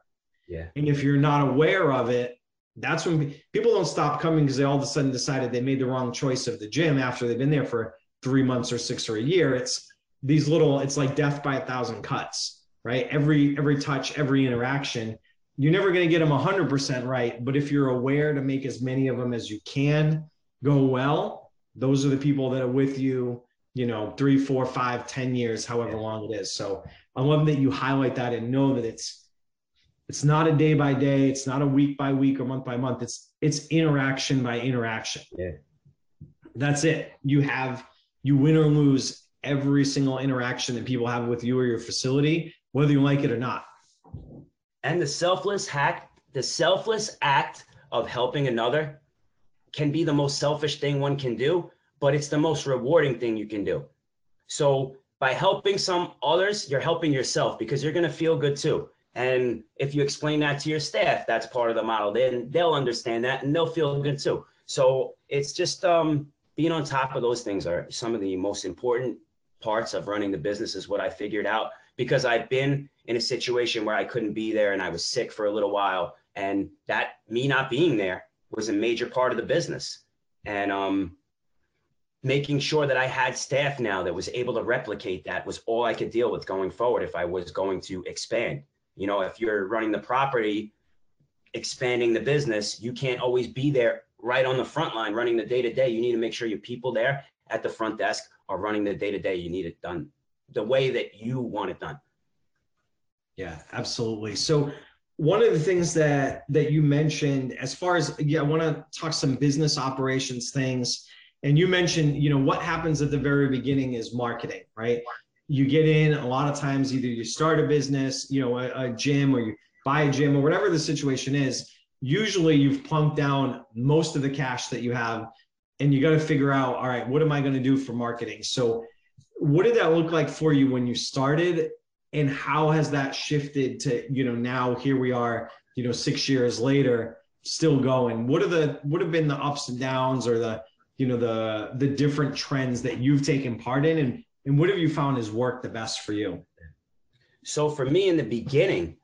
Yeah. And if you're not aware of it that's when people don't stop coming because they all of a sudden decided they made the wrong choice of the gym after they've been there for three months or six or a year. It's these little it's like death by a thousand cuts right? Every every touch every interaction. You're never going to get them 100% right but if you're aware to make as many of them as you can go well those are the people that are with you you know, three, four, five, ten years, however long it is. So I love that you highlight that and know that it's it's not a day by day, it's not a week by week or month by month. It's it's interaction by interaction. Yeah. That's it. You have you win or lose every single interaction that people have with you or your facility, whether you like it or not. And the selfless hack, the selfless act of helping another can be the most selfish thing one can do but it's the most rewarding thing you can do. So by helping some others, you're helping yourself because you're going to feel good too. And if you explain that to your staff, that's part of the model. Then they'll understand that and they'll feel good too. So it's just um, being on top of those things are some of the most important parts of running the business is what I figured out because I've been in a situation where I couldn't be there and I was sick for a little while. And that me not being there was a major part of the business. And um, making sure that I had staff now that was able to replicate that was all I could deal with going forward if I was going to expand. You know, if you're running the property, expanding the business, you can't always be there right on the front line running the day to day. You need to make sure your people there at the front desk are running the day to day. You need it done the way that you want it done. Yeah, absolutely. So one of the things that that you mentioned as far as yeah, I want to talk some business operations things and you mentioned, you know, what happens at the very beginning is marketing, right? You get in a lot of times, either you start a business, you know, a, a gym or you buy a gym or whatever the situation is. Usually you've plunked down most of the cash that you have and you got to figure out, all right, what am I going to do for marketing? So, what did that look like for you when you started? And how has that shifted to, you know, now here we are, you know, six years later, still going? What are the, what have been the ups and downs or the, you know the the different trends that you've taken part in and and what have you found has worked the best for you so for me in the beginning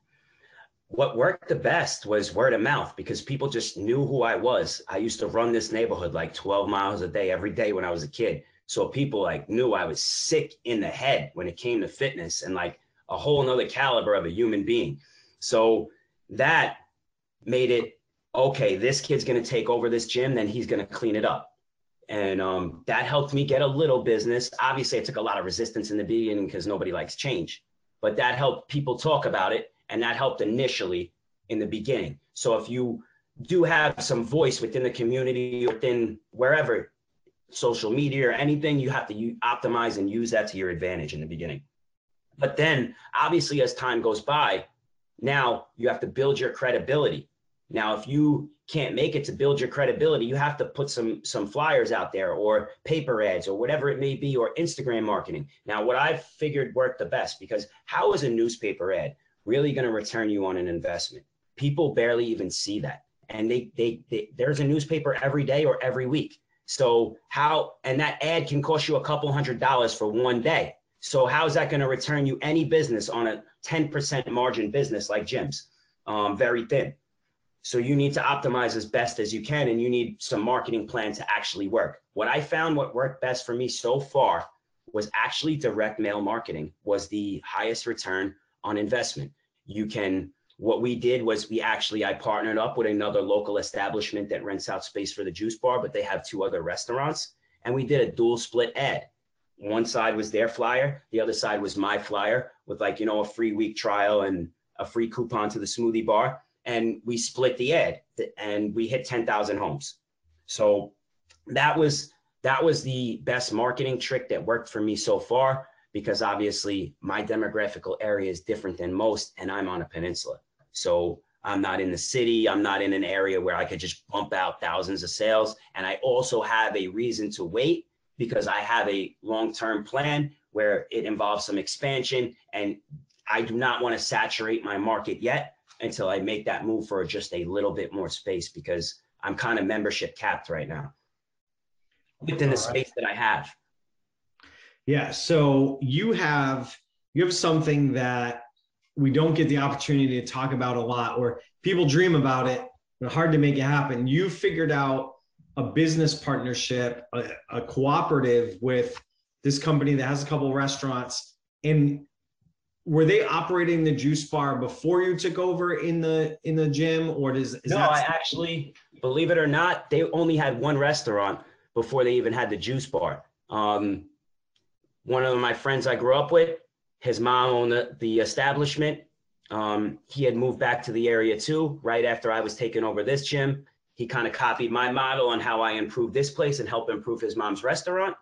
what worked the best was word of mouth because people just knew who I was. I used to run this neighborhood like 12 miles a day every day when I was a kid. So people like knew I was sick in the head when it came to fitness and like a whole nother caliber of a human being. So that made it okay, this kid's to take over this gym, then he's to clean it up. And um, that helped me get a little business. Obviously, it took a lot of resistance in the beginning because nobody likes change, but that helped people talk about it. And that helped initially in the beginning. So if you do have some voice within the community, within wherever, social media or anything, you have to optimize and use that to your advantage in the beginning. But then, obviously, as time goes by, now you have to build your credibility. Now, if you can't make it to build your credibility, you have to put some some flyers out there or paper ads or whatever it may be or Instagram marketing. Now, what I've figured worked the best because how is a newspaper ad really going to return you on an investment? People barely even see that. And they, they they there's a newspaper every day or every week. So how and that ad can cost you a couple hundred dollars for one day. So how is that going to return you any business on a 10% margin business like gyms? Um, very thin. So you need to optimize as best as you can, and you need some marketing plan to actually work. What I found what worked best for me so far was actually direct mail marketing was the highest return on investment. You can what we did was we actually I partnered up with another local establishment that rents out space for the juice bar, but they have two other restaurants, and we did a dual split ad one side was their flyer, the other side was my flyer with like, you know, a free week trial and a free coupon to the smoothie bar. And we split the ad and we hit 10,000 homes. So that was that was the best marketing trick that worked for me so far because obviously my demographical area is different than most and I'm on a peninsula. So I'm not in the city. I'm not in an area where I could just bump out thousands of sales. And I also have a reason to wait because I have a long term plan where it involves some expansion. And I do not want to saturate my market yet until I make that move for just a little bit more space because I'm kind of membership capped right now within the space that I have. Yeah. So you have you have something that we don't get the opportunity to talk about a lot, or people dream about it, but hard to make it happen. You figured out a business partnership, a, a cooperative with this company that has a couple restaurants. And were they operating the juice bar before you took over in the in the gym, or does no? I actually, believe it or not, they only had one restaurant before they even had the juice bar. Um, one of my friends I grew up with, his mom owned the, the establishment. Um, he had moved back to the area too, right after I was taking over this gym he kind of copied my model on how I improved this place and help improve his mom's restaurant.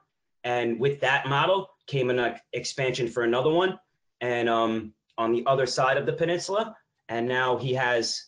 And with that model came an expansion for another one, and um, on the other side of the peninsula. And now he has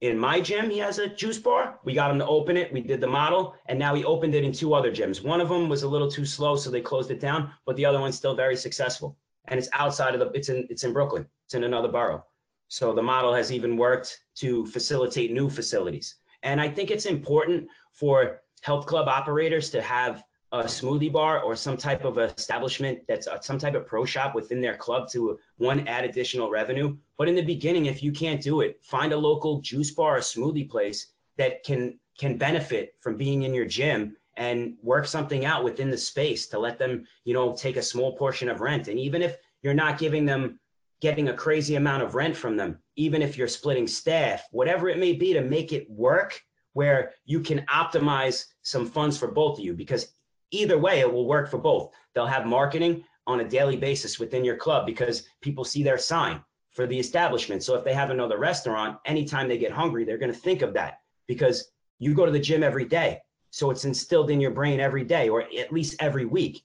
in my gym, he has a juice bar. We got him to open it. We did the model, and now he opened it in two other gyms. One of them was a little too slow, so they closed it down. But the other one's still very successful, and it's outside of the. It's in. It's in Brooklyn. It's in another borough. So the model has even worked to facilitate new facilities. And I think it's important for health club operators to have a smoothie bar or some type of establishment that's a, some type of pro shop within their club to uh, one add additional revenue. But in the beginning, if you can't do it, find a local juice bar or smoothie place that can can benefit from being in your gym and work something out within the space to let them, you know, take a small portion of rent. And even if you're not giving them getting a crazy amount of rent from them, even if you're splitting staff, whatever it may be to make it work where you can optimize some funds for both of you because either way it will work for both. They'll have marketing on a daily basis within your club because people see their sign for the establishment. So if they have another restaurant, anytime they get hungry, they're going to think of that because you go to the gym every day. So it's instilled in your brain every day or at least every week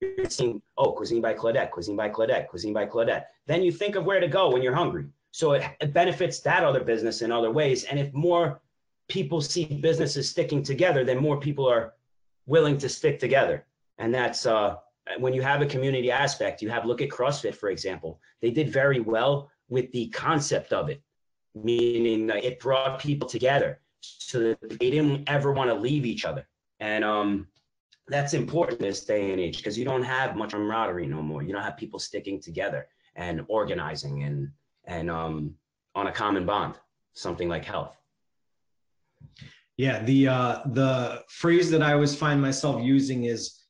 you're seeing, oh, cuisine by Claudette, cuisine by Claudette, cuisine by Claudette. Then you think of where to go when you're hungry. So it, it benefits that other business in other ways. And if more people see businesses sticking together, then more people are willing to stick together. And that's uh, when you have a community aspect, you have look at CrossFit, for example. They did very well with the concept of it, meaning it brought people together so that they didn't ever want to leave each other. And um, that's important in this day and age because you don't have much camaraderie no more. You don't have people sticking together and organizing and and um, on a common bond, something like health. Yeah, the uh, the phrase that I always find myself using is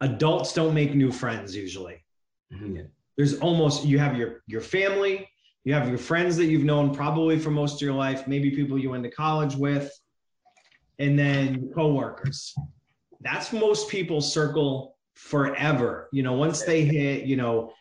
adults don't make new friends usually. Mm-hmm. There's almost you have your your family, you have your friends that you've known probably for most of your life, maybe people you went to college with, and then coworkers. That's most people's circle forever. You know, once they hit, you know,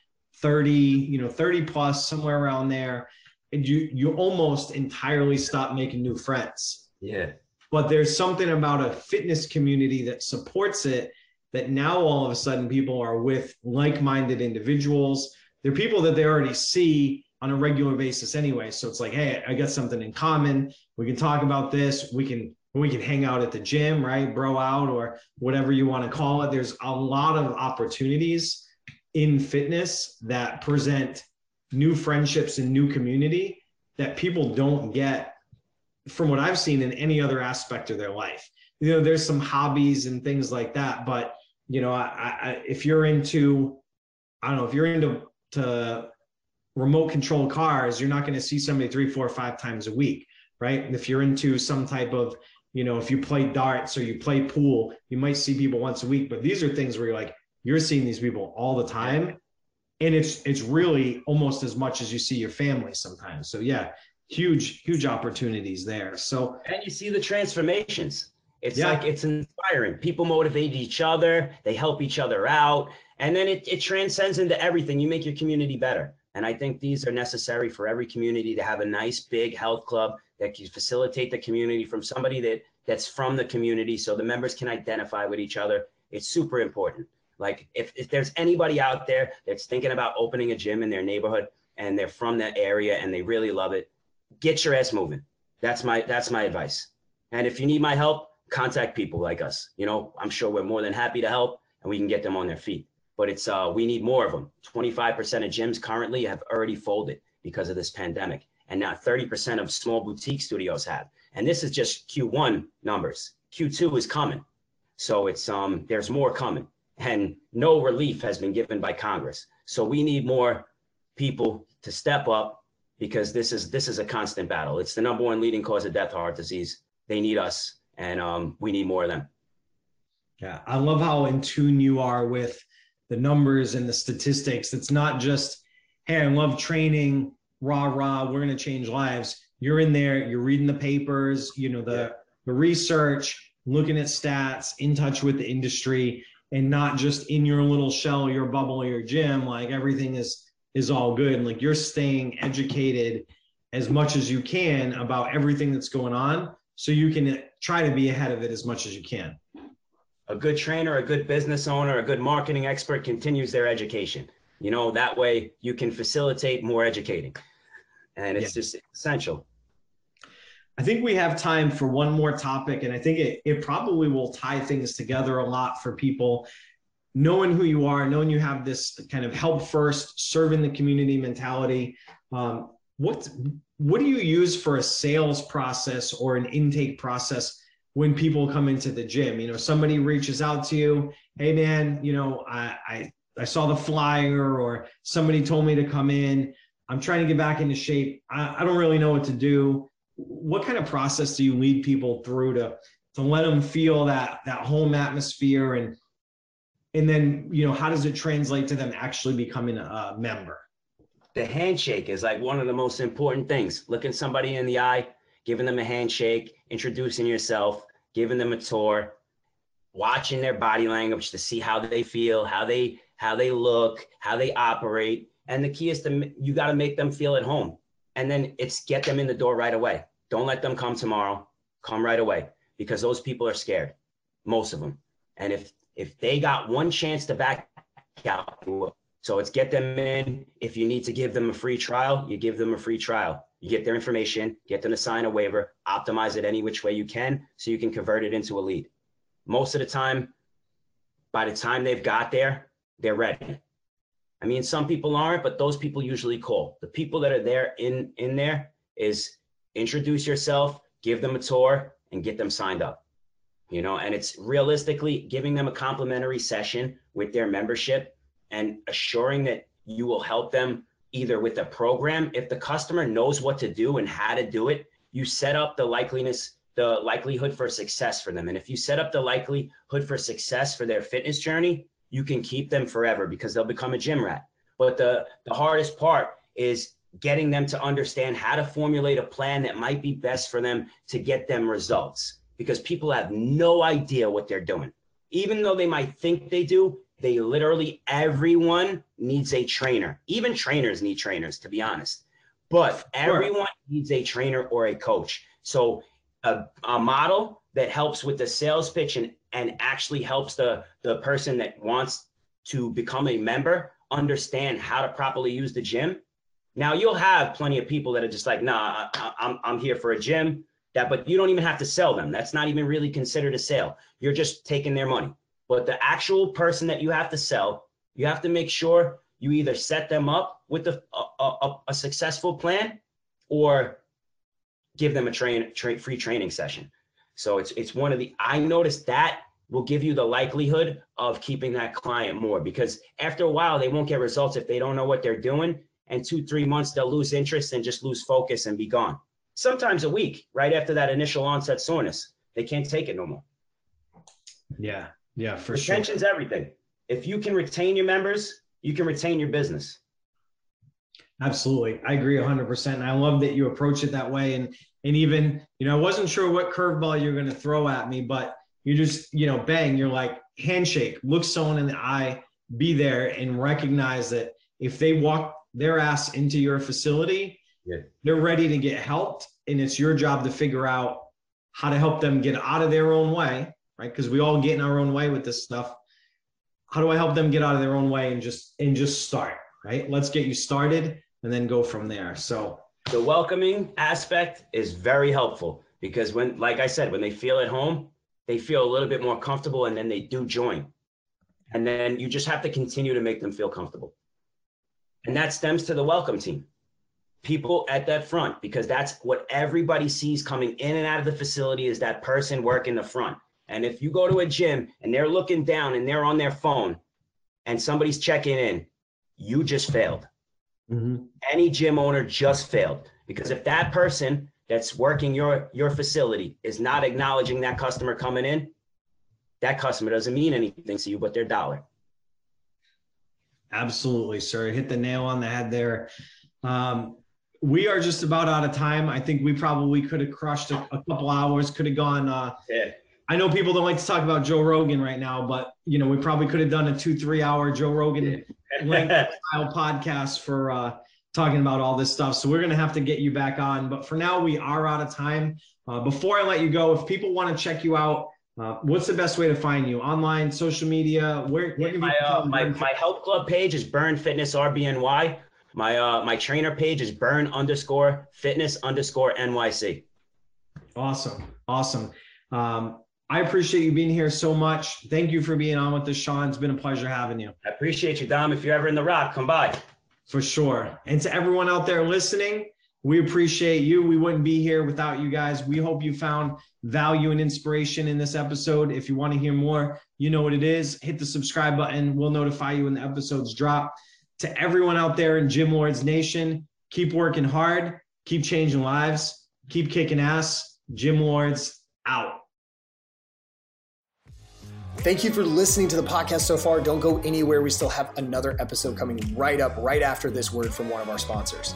30, you know, 30 plus, somewhere around there, and you you almost entirely stop making new friends. Yeah. But there's something about a fitness community that supports it that now all of a sudden people are with like-minded individuals. They're people that they already see on a regular basis anyway. So it's like, hey, I got something in common. We can talk about this. We can we can hang out at the gym, right? Bro out or whatever you want to call it. There's a lot of opportunities in fitness that present new friendships and new community that people don't get from what I've seen in any other aspect of their life. You know, there's some hobbies and things like that, but you know, I, I, if you're into, I don't know, if you're into to remote control cars, you're not going to see somebody three, four, five times a week, right? And if you're into some type of, you know, if you play darts or you play pool, you might see people once a week. But these are things where you're like, you're seeing these people all the time, and it's it's really almost as much as you see your family sometimes. So yeah, huge huge opportunities there. So and you see the transformations. It's yeah. like it's inspiring. People motivate each other, they help each other out, and then it, it transcends into everything. You make your community better. And I think these are necessary for every community to have a nice big health club that can facilitate the community from somebody that that's from the community so the members can identify with each other. It's super important. Like if, if there's anybody out there that's thinking about opening a gym in their neighborhood and they're from that area and they really love it, get your ass moving. That's my that's my advice. And if you need my help, contact people like us. You know, I'm sure we're more than happy to help and we can get them on their feet. But it's uh we need more of them. 25% of gyms currently have already folded because of this pandemic. And now 30% of small boutique studios have. And this is just Q1 numbers. Q2 is coming. So it's um there's more coming. And no relief has been given by Congress. So we need more people to step up because this is this is a constant battle. It's the number one leading cause of death, heart disease. They need us and um, we need more of them. Yeah, I love how in tune you are with the numbers and the statistics. It's not just, hey, I love training, rah rah, we're gonna change lives. You're in there, you're reading the papers, you know the yeah. the research, looking at stats, in touch with the industry, and not just in your little shell, your bubble, your gym. Like everything is is all good, and like you're staying educated as much as you can about everything that's going on so you can try to be ahead of it as much as you can. A good trainer, a good business owner, a good marketing expert continues their education. You know, that way you can facilitate more educating. And it's yeah. just essential. I think we have time for one more topic, and I think it, it probably will tie things together a lot for people. Knowing who you are, knowing you have this kind of help first, serving the community mentality. Um, what what do you use for a sales process or an intake process when people come into the gym? You know, somebody reaches out to you, hey man, you know, I I, I saw the flyer or somebody told me to come in. I'm trying to get back into shape. I, I don't really know what to do. What kind of process do you lead people through to to let them feel that that home atmosphere and and then you know how does it translate to them actually becoming a member? the handshake is like one of the most important things. Looking somebody in the eye, giving them a handshake, introducing yourself, giving them a tour, watching their body language to see how they feel, how they how they look, how they operate. And the key is to you got to make them feel at home. And then it's get them in the door right away. Don't let them come tomorrow. Come right away because those people are scared, most of them. And if if they got one chance to back out, so it's get them in. If you need to give them a free trial, you give them a free trial. You get their information, get them to sign a waiver, optimize it any which way you can so you can convert it into a lead. Most of the time, by the time they've got there, they're ready. I mean, some people aren't, but those people usually call. The people that are there in in there is introduce yourself, give them a tour, and get them signed up. You know, and it's realistically giving them a complimentary session with their membership and assuring that you will help them either with a program. If the customer knows what to do and how to do it, you set up the likeliness, the likelihood for success for them. And if you set up the likelihood for success for their fitness journey, you can keep them forever because they'll become a gym rat. But the, the hardest part is getting them to understand how to formulate a plan that might be best for them to get them results because people have no idea what they're doing. Even though they might think they do, they literally, everyone needs a trainer. Even trainers need trainers, to be honest. But everyone needs a trainer or a coach. So a, a model that helps with the sales pitch and, and actually helps the, the person that wants to become a member understand how to properly use the gym. Now you'll have plenty of people that are just like, nah, I, I'm, I'm here for a gym that, but you don't even have to sell them. That's not even really considered a sale. You're just taking their money. But the actual person that you have to sell, you have to make sure you either set them up with a, a, a, a successful plan or give them a train, train free training session. So it's it's one of the I noticed that will give you the likelihood of keeping that client more because after a while they won't get results if they don't know what they're doing and two three months they'll lose interest and just lose focus and be gone sometimes a week right after that initial onset soreness they can't take it no more yeah yeah for retention's sure everything if you can retain your members you can retain your business Absolutely. I agree 100%. And I love that you approach it that way. And, and even, you know, I wasn't sure what curveball you're going to throw at me, but you just, you know, bang, you're like handshake, look someone in the eye, be there and recognize that if they walk their ass into your facility, yeah. they're ready to get helped. And it's your job to figure out how to help them get out of their own way, right? Because we all get in our own way with this stuff. How do I help them get out of their own way and just and just start, right? Let's get you started and then go from there. So the welcoming aspect is very helpful because when, like I said, when they feel at home, they feel a little bit more comfortable and then they do join. And then you just have to continue to make them feel comfortable. And that stems to the welcome team. People at that front, because that's what everybody sees coming in and out of the facility is that person working the front. And if you go to a gym and they're looking down and they're on their phone and somebody's checking in, you just failed. Mm-hmm. Any gym owner just failed because if that person that's working your your facility is not acknowledging that customer coming in, that customer doesn't mean anything to you but their dollar. Absolutely, sir. Hit the nail on the head there. Um, we are just about out of time. I think we probably could have crushed a, a couple hours. Could have gone. Uh, yeah. I know people don't like to talk about Joe Rogan right now, but you know we probably could have done a two, three hour Joe Rogan yeah style podcast for uh, talking about all this stuff. So we're going to have to get you back on. But for now, we are out of time. Uh, before I let you go, if people want to check you out, uh, what's the best way to find you? Online, social media? Where, where my, uh, my, my health club page is Burn Fitness RBNY. My uh, my trainer page is Burn underscore Fitness underscore NYC. Awesome, awesome. Um, I appreciate you being here so much. Thank you for being on with us, Shawn. It's been a pleasure having you. I appreciate you, Dom. If you're ever in the rock, come by. For sure. And to everyone out there listening, we appreciate you. We wouldn't be here without you guys. We hope you found value and inspiration in this episode. If you want to hear more, you know what it is. Hit the subscribe button. We'll notify you when the episodes drop. To everyone out there in Gym Lords Nation, keep working hard, keep changing lives, keep kicking ass. Gym Lords out. Thank you for listening to the podcast so far. Don't go anywhere. We still have another episode coming right up, right after this word from one of our sponsors.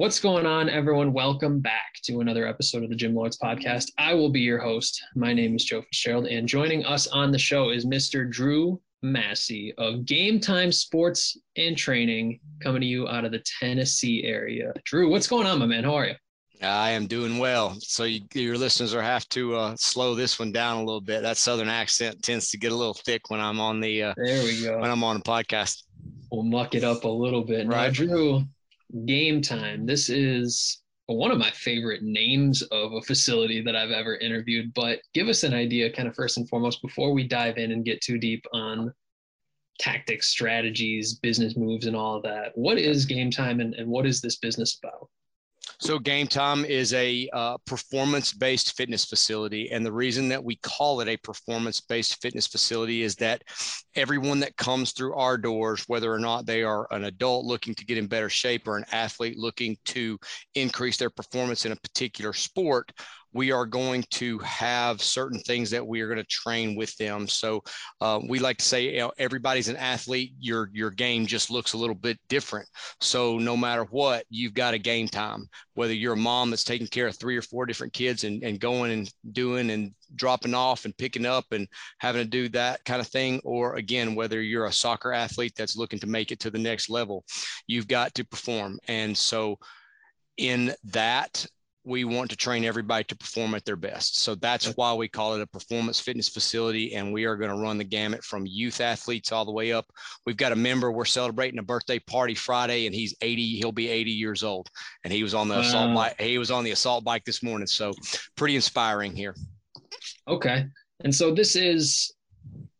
What's going on, everyone? Welcome back to another episode of the Gym Lords podcast. I will be your host. My name is Joe Fitzgerald, and joining us on the show is Mr. Drew Massey of Game Time Sports and Training, coming to you out of the Tennessee area. Drew, what's going on, my man? How are you? I am doing well. So you, your listeners will have to uh, slow this one down a little bit. That southern accent tends to get a little thick when I'm on the. Uh, there we go. When I'm on a podcast, we'll muck it up a little bit. Right, now, Drew. Game time. This is one of my favorite names of a facility that I've ever interviewed. But give us an idea, kind of first and foremost, before we dive in and get too deep on tactics, strategies, business moves, and all of that. What is game time and, and what is this business about? So, Game Time is a uh, performance based fitness facility. And the reason that we call it a performance based fitness facility is that everyone that comes through our doors, whether or not they are an adult looking to get in better shape or an athlete looking to increase their performance in a particular sport, we are going to have certain things that we are going to train with them. So uh, we like to say, you know, everybody's an athlete. Your your game just looks a little bit different. So no matter what, you've got a game time. Whether you're a mom that's taking care of three or four different kids and, and going and doing and dropping off and picking up and having to do that kind of thing, or again, whether you're a soccer athlete that's looking to make it to the next level, you've got to perform. And so in that we want to train everybody to perform at their best. So that's why we call it a performance fitness facility. And we are going to run the gamut from youth athletes all the way up. We've got a member, we're celebrating a birthday party Friday, and he's 80, he'll be 80 years old. And he was on the wow. assault bike. He was on the assault bike this morning. So pretty inspiring here. Okay. And so this is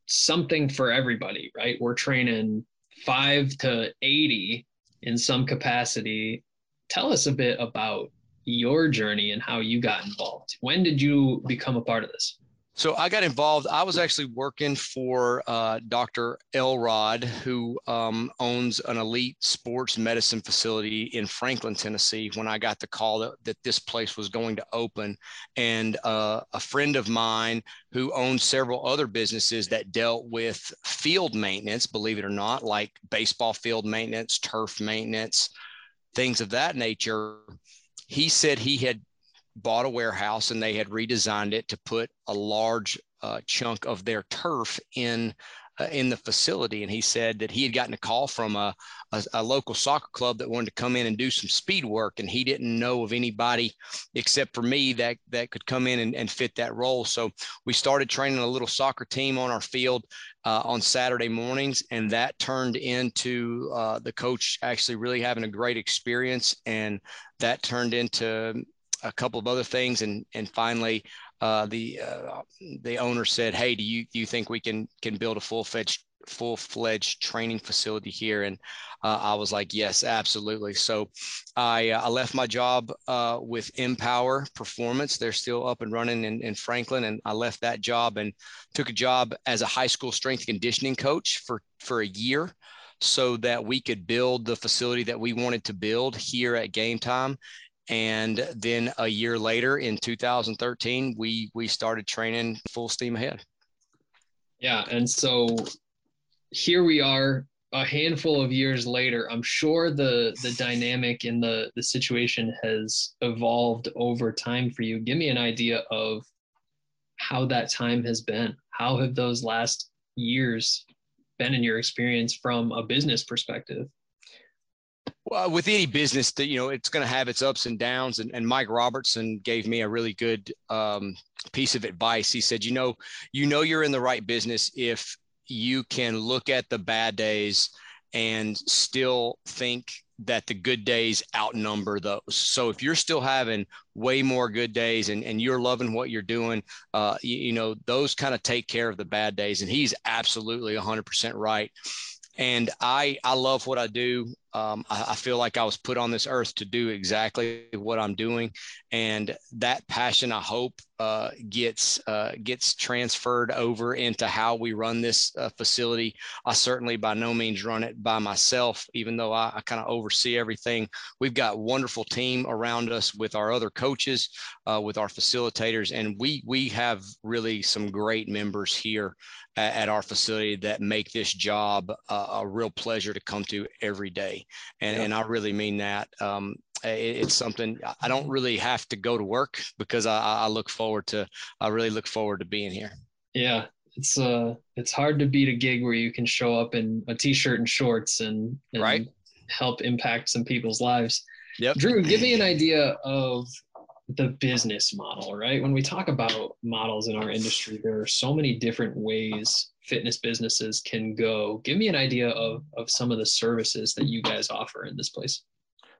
something for everybody, right? We're training five to 80 in some capacity. Tell us a bit about your journey and how you got involved. When did you become a part of this? So I got involved. I was actually working for uh, Dr. Elrod, who um, owns an elite sports medicine facility in Franklin, Tennessee, when I got the call that, that this place was going to open. And uh, a friend of mine who owned several other businesses that dealt with field maintenance, believe it or not, like baseball field maintenance, turf maintenance, things of that nature he said he had bought a warehouse and they had redesigned it to put a large uh, chunk of their turf in uh, in the facility. And he said that he had gotten a call from a, a, a, local soccer club that wanted to come in and do some speed work. And he didn't know of anybody except for me that that could come in and, and fit that role. So we started training a little soccer team on our field uh, on saturday mornings and that turned into uh, the coach actually really having a great experience and that turned into a couple of other things and and finally uh, the uh, the owner said, "Hey, do you do you think we can can build a full fledged full fledged training facility here?" And uh, I was like, "Yes, absolutely." So I uh, I left my job uh, with Empower Performance. They're still up and running in, in Franklin, and I left that job and took a job as a high school strength conditioning coach for for a year so that we could build the facility that we wanted to build here at game time and then a year later in 2013 we we started training full steam ahead yeah and so here we are a handful of years later i'm sure the the dynamic in the the situation has evolved over time for you. Give me an idea of how that time has been. How have those last years been in your experience from a business perspective? Well, with any business that you know it's going to have its ups and downs and, and mike robertson gave me a really good um, piece of advice. He said you know you know you're in the right business if you can look at the bad days and still think that the good days outnumber those. So if you're still having way more good days and, and you're loving what you're doing, uh, you, you know, those kind of take care of the bad days. And he's absolutely 100% right and I I love what I do. Um, I, I, feel like I was put on this earth to do exactly what I'm doing, and that passion I hope uh, gets uh, gets transferred over into how we run this uh, facility. I certainly by no means run it by myself, even though I, I kind of oversee everything. We've got wonderful team around us with our other coaches, uh, with our facilitators, and we we have really some great members here at, at our facility that make this job a, a, real pleasure to come to every day. And, yeah. and I really mean that. Um, it, it's something I don't really have to go to work because I, I look forward to, I really look forward to being here. Yeah. it's uh it's hard to beat a gig where you can show up in a t-shirt and shorts and, and right help impact some people's lives. Yep. Drew, give me an idea of the business model, right? When we talk about models in our industry, there are so many different ways fitness businesses can go. Give me an idea of, of some of the services that you guys offer in this place.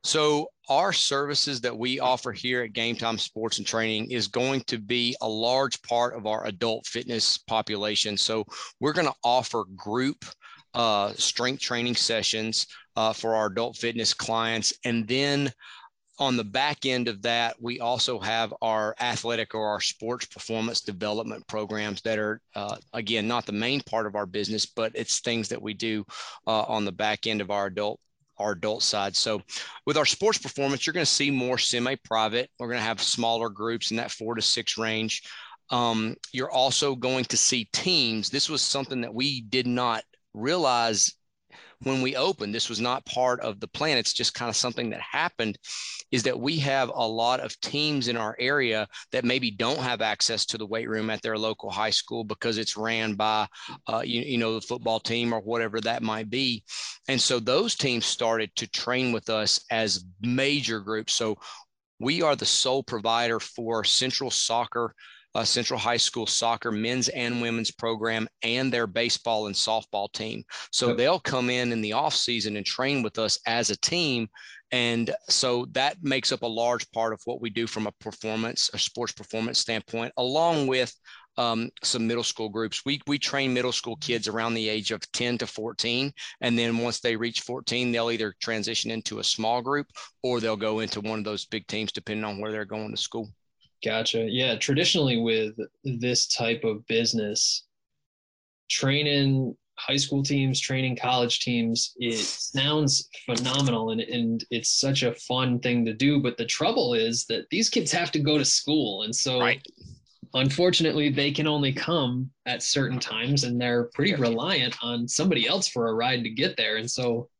So, our services that we offer here at Game Time Sports and Training is going to be a large part of our adult fitness population. So, we're going to offer group uh, strength training sessions uh, for our adult fitness clients. And then on the back end of that, we also have our athletic or our sports performance development programs that are, uh, again, not the main part of our business, but it's things that we do uh, on the back end of our adult our adult side. So with our sports performance, you're going to see more semi-private. We're going to have smaller groups in that four to six range. Um, you're also going to see teams. This was something that we did not realize when we opened, this was not part of the plan. It's just kind of something that happened is that we have a lot of teams in our area that maybe don't have access to the weight room at their local high school because it's ran by, uh, you, you know, the football team or whatever that might be. And so those teams started to train with us as major groups. So we are the sole provider for Central Soccer uh, Central High School soccer men's and women's program and their baseball and softball team. So they'll come in in the off season and train with us as a team. And so that makes up a large part of what we do from a performance, a sports performance standpoint, along with um, some middle school groups. We, we train middle school kids around the age of 10 to 14. And then once they reach 14, they'll either transition into a small group or they'll go into one of those big teams, depending on where they're going to school. Gotcha. Yeah. Traditionally, with this type of business, training high school teams, training college teams, it sounds phenomenal and, and it's such a fun thing to do. But the trouble is that these kids have to go to school. And so, right. unfortunately, they can only come at certain times and they're pretty reliant on somebody else for a ride to get there. And so,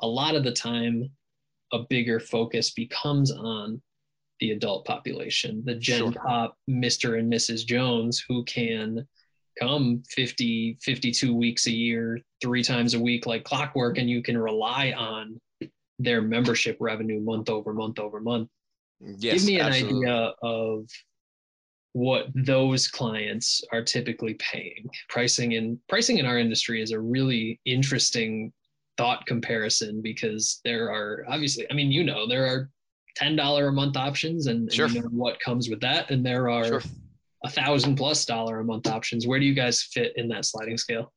a lot of the time, a bigger focus becomes on the adult population, the Gen sure. Pop Mr. and Mrs. Jones who can come 50, 52 weeks a year, three times a week like clockwork, and you can rely on their membership revenue month over month over month. Yes, Give me an absolutely. idea of what those clients are typically paying. Pricing in pricing in our industry is a really interesting thought comparison because there are obviously, I mean, you know, there are ten dollar a month options, and, sure. and you know what comes with that. And there are sure. a thousand plus dollar a month options. Where do you guys fit in that sliding scale?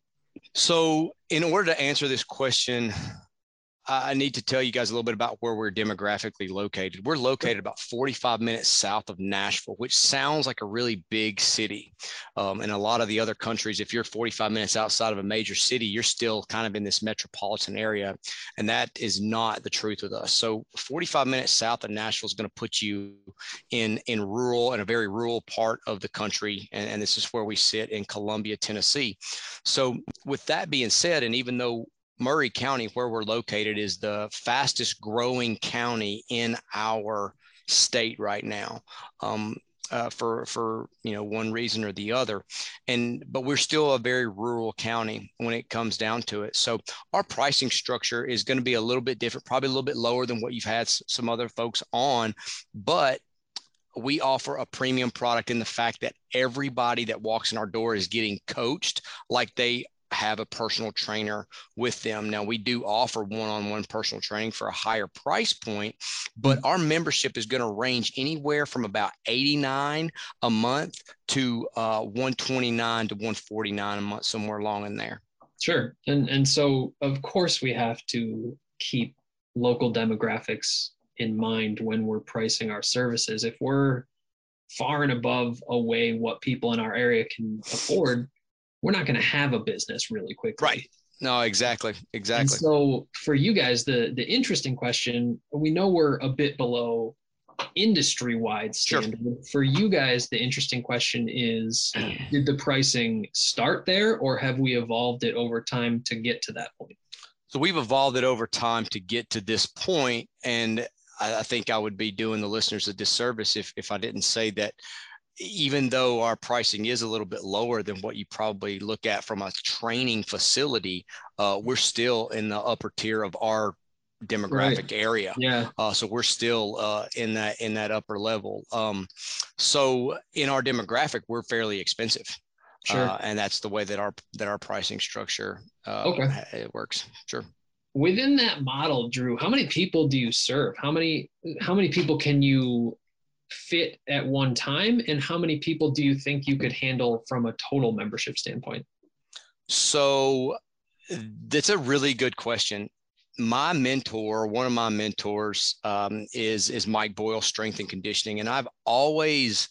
So, in order to answer this question, I need to tell you guys a little bit about where we're demographically located. We're located about 45 minutes south of Nashville, which sounds like a really big city. Um, in a lot of the other countries, if you're 45 minutes outside of a major city, you're still kind of in this metropolitan area. And that is not the truth with us. So 45 minutes south of Nashville is going to put you in, in rural and a very rural part of the country. And, and this is where we sit in Columbia, Tennessee. So with that being said, and even though Maury County, where we're located, is the fastest growing county in our state right now. Um, uh, for for you know one reason or the other and but we're still a very rural county when it comes down to it so our pricing structure is going to be a little bit different probably a little bit lower than what you've had some other folks on but we offer a premium product in the fact that everybody that walks in our door is getting coached like they have a personal trainer with them. Now, we do offer one on one personal training for a higher price point, but our membership is going to range anywhere from about 89 a month to uh, 129 to 149 a month, somewhere along in there. Sure. And, and so, of course, we have to keep local demographics in mind when we're pricing our services. If we're far and above away what people in our area can afford, we're not going to have a business really quickly. Right. No, exactly. Exactly. And so for you guys, the the interesting question, we know we're a bit below industry wide standard. Sure. For you guys, the interesting question is did the pricing start there or have we evolved it over time to get to that point? So we've evolved it over time to get to this point, and I, I think I would be doing the listeners a disservice if if I didn't say that even though our pricing is a little bit lower than what you probably look at from a training facility, uh, we're still in the upper tier of our demographic right. area. Yeah. Uh, so we're still uh, in that in that upper level. Um, so in our demographic, we're fairly expensive. Sure. Uh, and that's the way that our that our pricing structure uh, okay. it works. Sure. Within that model, Drew, how many people do you serve? How many how many people can you fit at one time and how many people do you think you could handle from a total membership standpoint? So that's a really good question. My mentor one of my mentors um, is is mike boyle strength and conditioning and i've always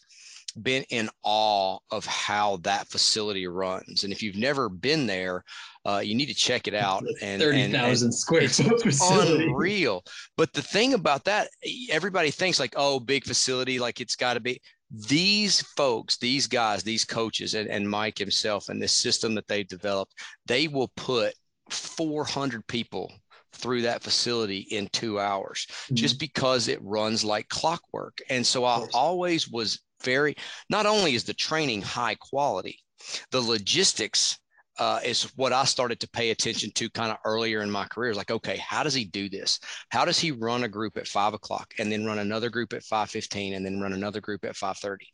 been in awe of how that facility runs. And if you've never been there, uh, you need to check it out. And thirty thousand square foot facility, unreal. But the thing about that, everybody thinks like, oh, big facility, like it's got to be. These folks, these guys, these coaches, and, and Mike himself, and this system that they've developed, they will put 400 people through that facility in two hours mm-hmm. just because it runs like clockwork. And so I always was very, not only is the training high quality, the logistics uh, is what I started to pay attention to kind of earlier in my career. Is like, okay, how does he do this? How does he run a group at five o'clock and then run another group at five fifteen and then run another group at five thirty,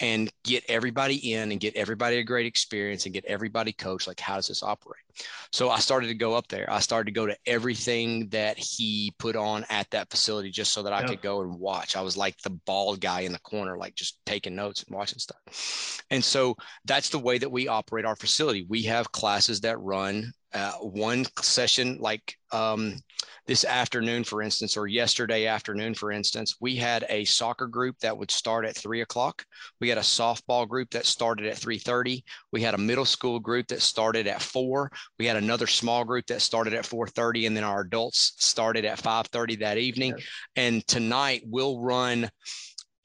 and get everybody in and get everybody a great experience and get everybody coached? Like, how does this operate? So I started to go up there. I started to go to everything that he put on at that facility just so that I yeah. could go and watch. I was like the bald guy in the corner, like just taking notes and watching stuff. And so that's the way that we operate our facility. We have classes that run uh, one session like um, this afternoon for instance or yesterday afternoon for instance we had a soccer group that would start at three o'clock. We had a softball group that started at 3.30 we had a middle school group that started at 4 we had another small group that started at 4.30 and then our adults started at 5.30 that evening. And tonight we'll run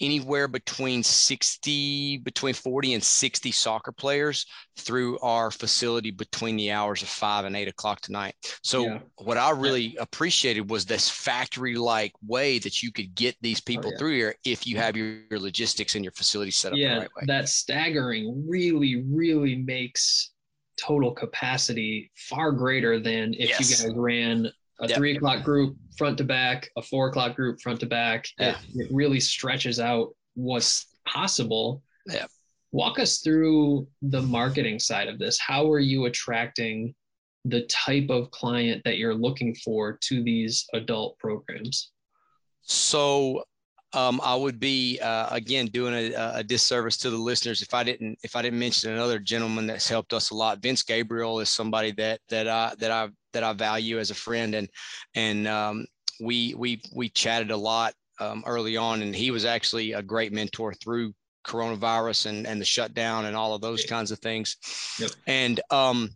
anywhere between 60 between 40 and 60 soccer players through our facility between the hours of five and eight o'clock tonight so yeah. what i really appreciated was this factory like way that you could get these oh, people oh, yeah. through here if you have your, your, logistics and your facility set up yeah right way. that staggering really really makes total capacity far greater than if yes. you guys ran a yep. three o'clock group front to back, a four o'clock group front to back. Yeah. It, it really stretches out what's possible. Yeah. Walk us through the marketing side of this. How are you attracting the type of client that you're looking for to these adult programs? So um, I would be uh, again doing a, a, disservice to the listeners if I didn't if I didn't mention another gentleman that's helped us a lot. Vince Gabriel is somebody that that I that I that I value as a friend, and and um, we we we chatted a lot um, early on, and he was actually a great mentor through coronavirus and and the shutdown and all of those kinds of things. Yep. And um,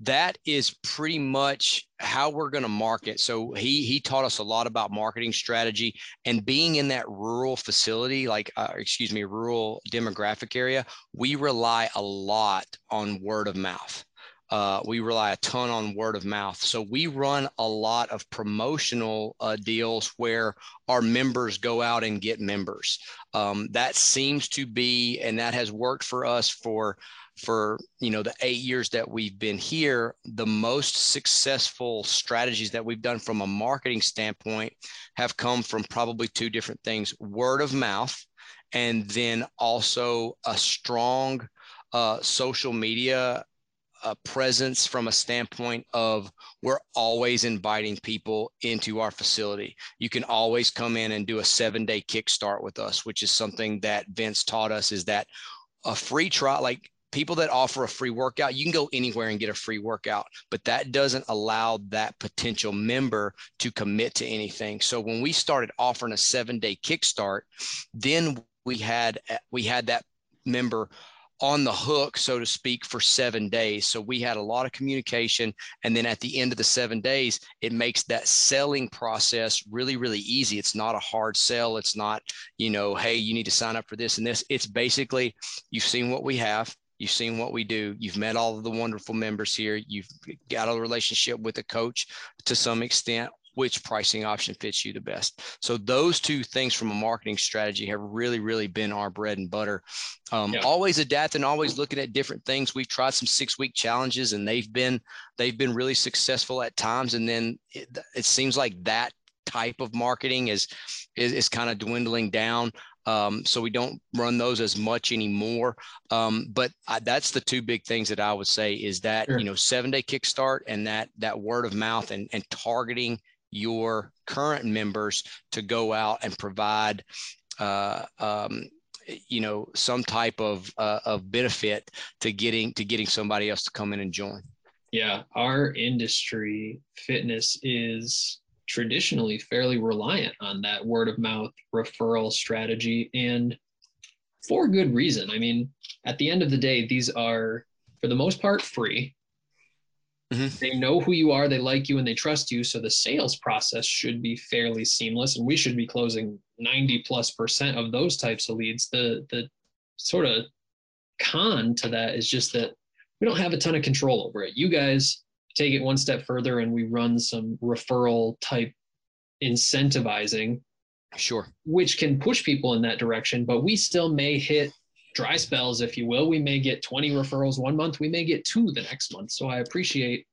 that is pretty much how we're going to market. So he he taught us a lot about marketing strategy and being in that rural facility, like uh, excuse me, rural demographic area. We rely a lot on word of mouth. Uh, we rely a ton on word of mouth. So we run a lot of promotional uh, deals where our members go out and get members. Um, that seems to be, and that has worked for us for for you know the eight years that we've been here the most successful strategies that we've done from a marketing standpoint have come from probably two different things word of mouth and then also a strong uh, social media uh, presence from a standpoint of we're always inviting people into our facility. You can always come in and do a seven day kickstart with us, which is something that Vince taught us is that a free trial, like people that offer a free workout, you can go anywhere and get a free workout, but that doesn't allow that potential member to commit to anything. So when we started offering a seven day kickstart, then we had we had that member on the hook, so to speak, for seven days. So we had a lot of communication. And then at the end of the seven days, it makes that selling process really, really easy. It's not a hard sell. It's not, you know, hey, you need to sign up for this and this. It's basically, you've seen what we have. You've seen what we do. You've met all of the wonderful members here. You've got a relationship with a coach to some extent which pricing option fits you the best. So those two things from a marketing strategy have really, really been our bread and butter. Um, yeah. Always adapting, always looking at different things. We've tried some six week challenges, and they've been they've been really successful at times. And then it, it seems like that type of marketing is is, is kind of dwindling down. Um, so we don't run those as much anymore. Um, but I, that's the two big things that I would say is that sure. you know seven day kickstart and that that word of mouth and and targeting your current members to go out and provide uh, um, you know some type of uh, of benefit to getting to getting somebody else to come in and join yeah our industry fitness is traditionally fairly reliant on that word of mouth referral strategy and for good reason. I mean, at the end of the day, these are for the most part free. Mm-hmm. They know who you are, they like you, and they trust you. So the sales process should be fairly seamless, and we should be closing 90 plus percent of those types of leads. The the sort of con to that is just that we don't have a ton of control over it. You guys take it one step further and we run some referral type incentivizing sure which can push people in that direction but we still may hit dry spells if you will we may get 20 referrals one month we may get two the next month so i appreciate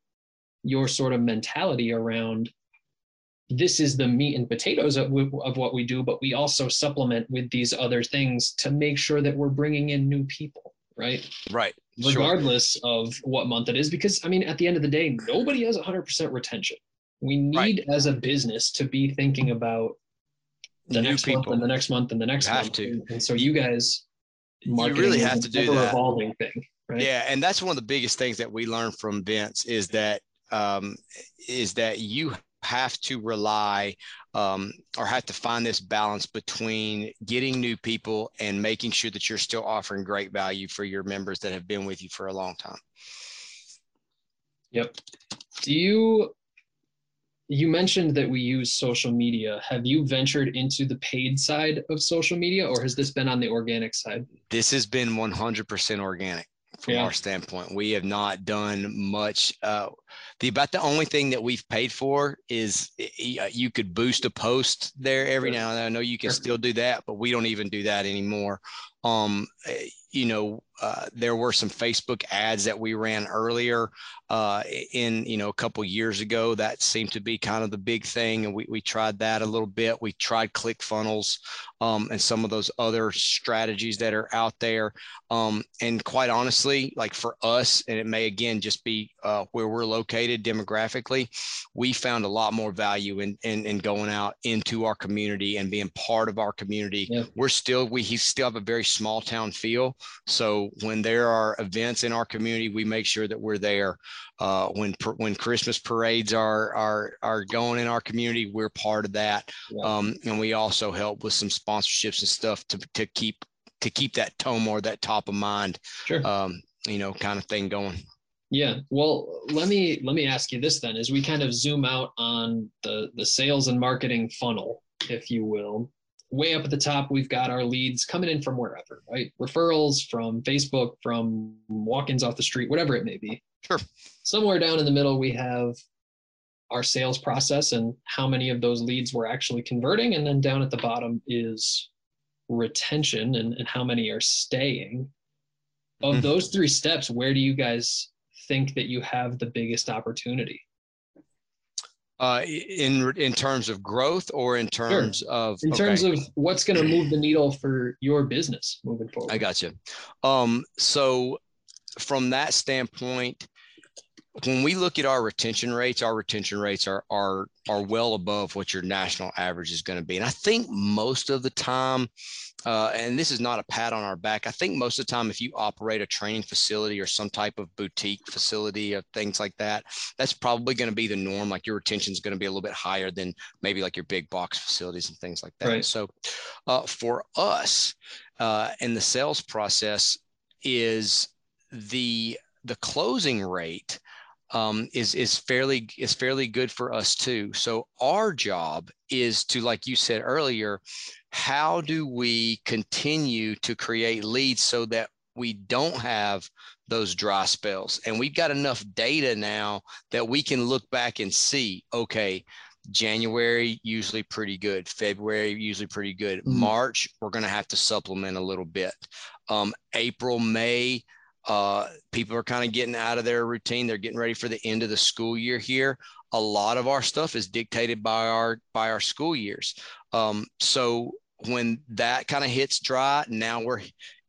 your sort of mentality around this is the meat and potatoes of, of what we do but we also supplement with these other things to make sure that we're bringing in new people right right regardless sure. of what month it is because i mean at the end of the day nobody has 100% retention we need right. as a business to be thinking about the New next people. month and the next month and the next you month have to. and so you guys you really have to do that evolving thing right yeah and that's one of the biggest things that we learned from vince is that um, is that you have to rely um, or have to find this balance between getting new people and making sure that you're still offering great value for your members that have been with you for a long time. Yep. Do you you mentioned that we use social media. Have you ventured into the paid side of social media or has this been on the organic side? This has been 100% organic from yeah. our standpoint. We have not done much. Uh, the about the only thing that we've paid for is uh, you could boost a post there every now and then. I know you can still do that, but we don't even do that anymore. Um, eh, you know, uh, there were some Facebook ads that we ran earlier uh, in, you know, a couple years ago. That seemed to be kind of the big thing. And we, we tried that a little bit. We tried ClickFunnels um, and some of those other strategies that are out there. Um, and quite honestly, like for us, and it may again just be uh, where we're located demographically, we found a lot more value in, in, in going out into our community and being part of our community. Yeah. We're still, we still have a very small town feel. So when there are events in our community, we make sure that we're there. Uh, when when Christmas parades are are are going in our community, we're part of that, yeah. um, and we also help with some sponsorships and stuff to to keep to keep that tone or that top of mind, sure. um, you know, kind of thing going. Yeah. Well, let me let me ask you this then as we kind of zoom out on the the sales and marketing funnel, if you will way up at the top, we've got our leads coming in from wherever, right? Referrals from Facebook, from walk ins off the street, whatever it may be. Sure. Somewhere down in the middle, we have our sales process and how many of those leads we're actually converting. And then down at the bottom is retention and, and how many are staying. Of mm-hmm. those three steps, where do you guys think that you have the biggest opportunity? uh, in in terms of growth or in terms sure. of in terms okay. of what's going to move the needle for your business moving forward. I got you. Um, so from that standpoint, when we look at our retention rates, our retention rates are are are well above what your national average is going to be, and I think most of the time uh, and this is not a pat on our back. I think most of the time, if you operate a training facility or some type of boutique facility or things like that, that's probably going to be the norm. Like your retention is going to be a little bit higher than maybe like your big box facilities and things like that. Right. So, uh, for us uh, in the sales process, is the the closing rate um, is is fairly is fairly good for us too. So our job is to, like you said earlier, how do we continue to create leads so that we don't have those dry spells and we've got enough data now that we can look back and see okay January, usually pretty good. February, usually pretty good. Mm-hmm. March, we're going to have to supplement a little bit. Um, April, May, uh, people are kind of getting out of their routine. They're getting ready for the end of the school year here. A lot of our stuff is dictated by our by our school years. Um, so when that kind of hits dry, now we're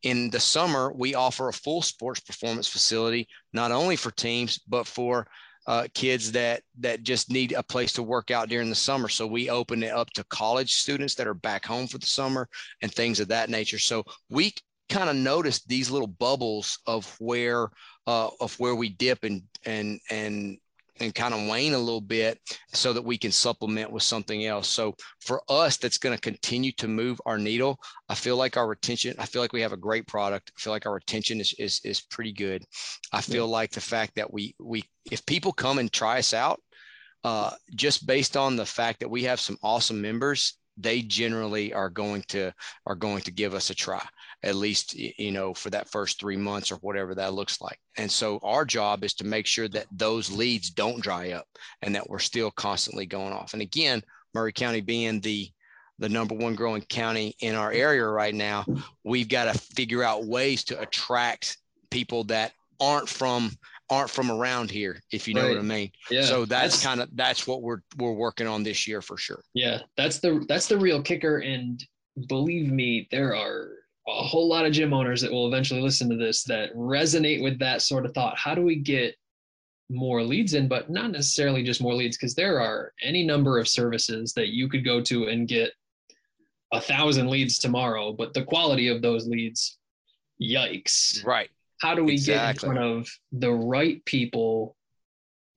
in the summer. We offer a full sports performance facility, not only for teams but for uh, kids that that just need a place to work out during the summer. So we open it up to college students that are back home for the summer and things of that nature. So we kind of noticed these little bubbles of where uh, of where we dip and and and and kind of wane a little bit so that we can supplement with something else. So for us, that's going to continue to move our needle. I feel like our retention, I feel like we have a great product. I feel like our retention is, is, is pretty good. I feel yeah. like the fact that we, we, if people come and try us out, uh, just based on the fact that we have some awesome members, they generally are going to, are going to give us a try at least you know for that first three months or whatever that looks like. And so our job is to make sure that those leads don't dry up and that we're still constantly going off. And again Maury County being the the number one growing county in our area right now we've got to figure out ways to attract people that aren't from aren't from around here if you know right. what i mean. Yeah so that's, that's kind of that's what we're we're working on this year for sure. Yeah that's the that's the real kicker. And believe me there are a whole lot of gym owners that will eventually listen to this that resonate with that sort of thought. How do we get more leads in, but not necessarily just more leads, because there are any number of services that you could go to and get a thousand leads tomorrow, but the quality of those leads, yikes. Right. How do we exactly. get in front of the right people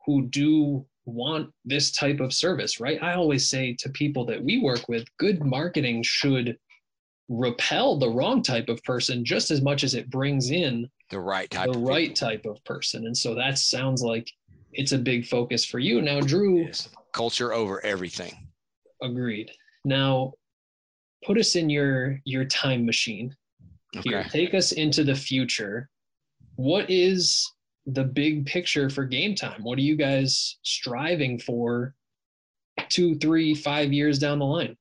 who do want this type of service, right? I always say to people that we work with, good marketing should repel the wrong type of person just as much as it brings in the right type the right people. type of person. And so that sounds like it's a big focus for you. Now drew culture over everything. Agreed. Now put us in your your time machine okay. here take us into the future. What is the big picture for game time? What are you guys striving for two three five years down the line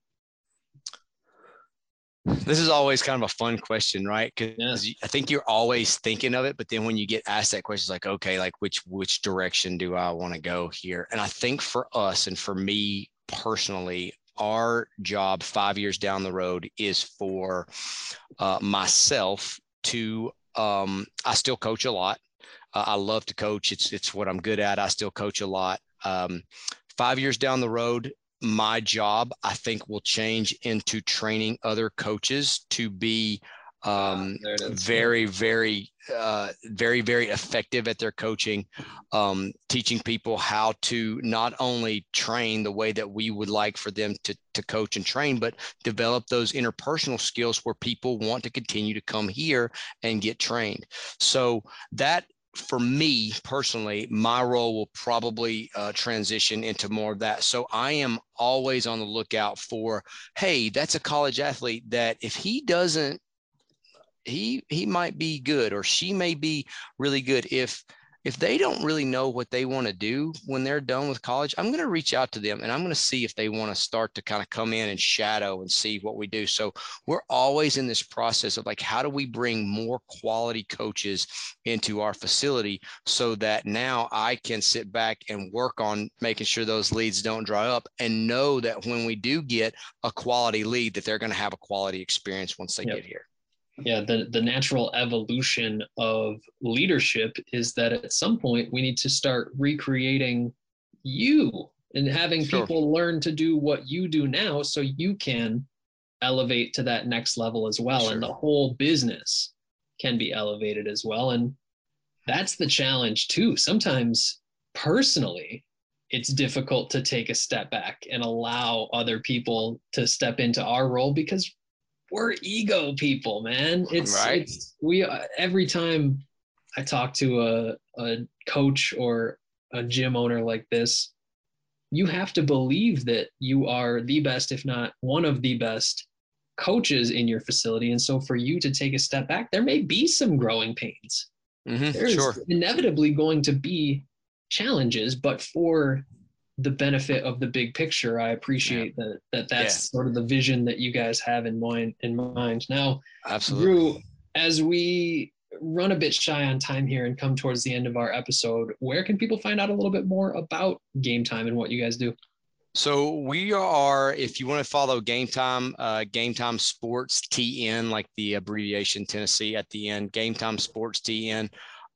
this is always kind of a fun question, right? Because yeah. I think you're always thinking of it, but then when you get asked that question, it's like, okay, like which which direction do I want to go here? And I think for us and for me personally, our job five years down the road is for uh, myself to. Um, I still coach a lot. Uh, I love to coach. It's it's what I'm good at. I still coach a lot. Um, five years down the road, my job, I think, will change into training other coaches to be um, very, very, uh, very, very effective at their coaching, um, teaching people how to not only train the way that we would like for them to, to coach and train, but develop those interpersonal skills where people want to continue to come here and get trained. So that for me personally, my role will probably uh, transition into more of that. So I am always on the lookout for, hey, that's a college athlete that if he doesn't, he he might be good or she may be really good. If if they don't really know what they want to do when they're done with college, I'm going to reach out to them and I'm going to see if they want to start to kind of come in and shadow and see what we do. So we're always in this process of like, how do we bring more quality coaches into our facility so that now I can sit back and work on making sure those leads don't dry up and know that when we do get a quality lead, that they're going to have a quality experience once they yep. get here yeah the, the natural evolution of leadership is that at some point we need to start recreating you and having sure. people learn to do what you do now so you can elevate to that next level as well sure. and the whole business can be elevated as well and that's the challenge too sometimes personally it's difficult to take a step back and allow other people to step into our role because we're ego people, man. It's, right. it's we uh, every time I talk to a, a coach or a gym owner like this, you have to believe that you are the best, if not one of the best coaches in your facility. And so for you to take a step back, there may be some growing pains. Mm-hmm, There's sure. inevitably going to be challenges, but for the benefit of the big picture. I appreciate yeah. that that that's yeah. sort of the vision that you guys have in mind in mind. Now, absolutely. Drew, as we run a bit shy on time here and come towards the end of our episode, where can people find out a little bit more about Game Time and what you guys do? So we are, if you want to follow Game Time, uh, Game Time Sports TN, like the abbreviation Tennessee at the end, Game Time Sports TN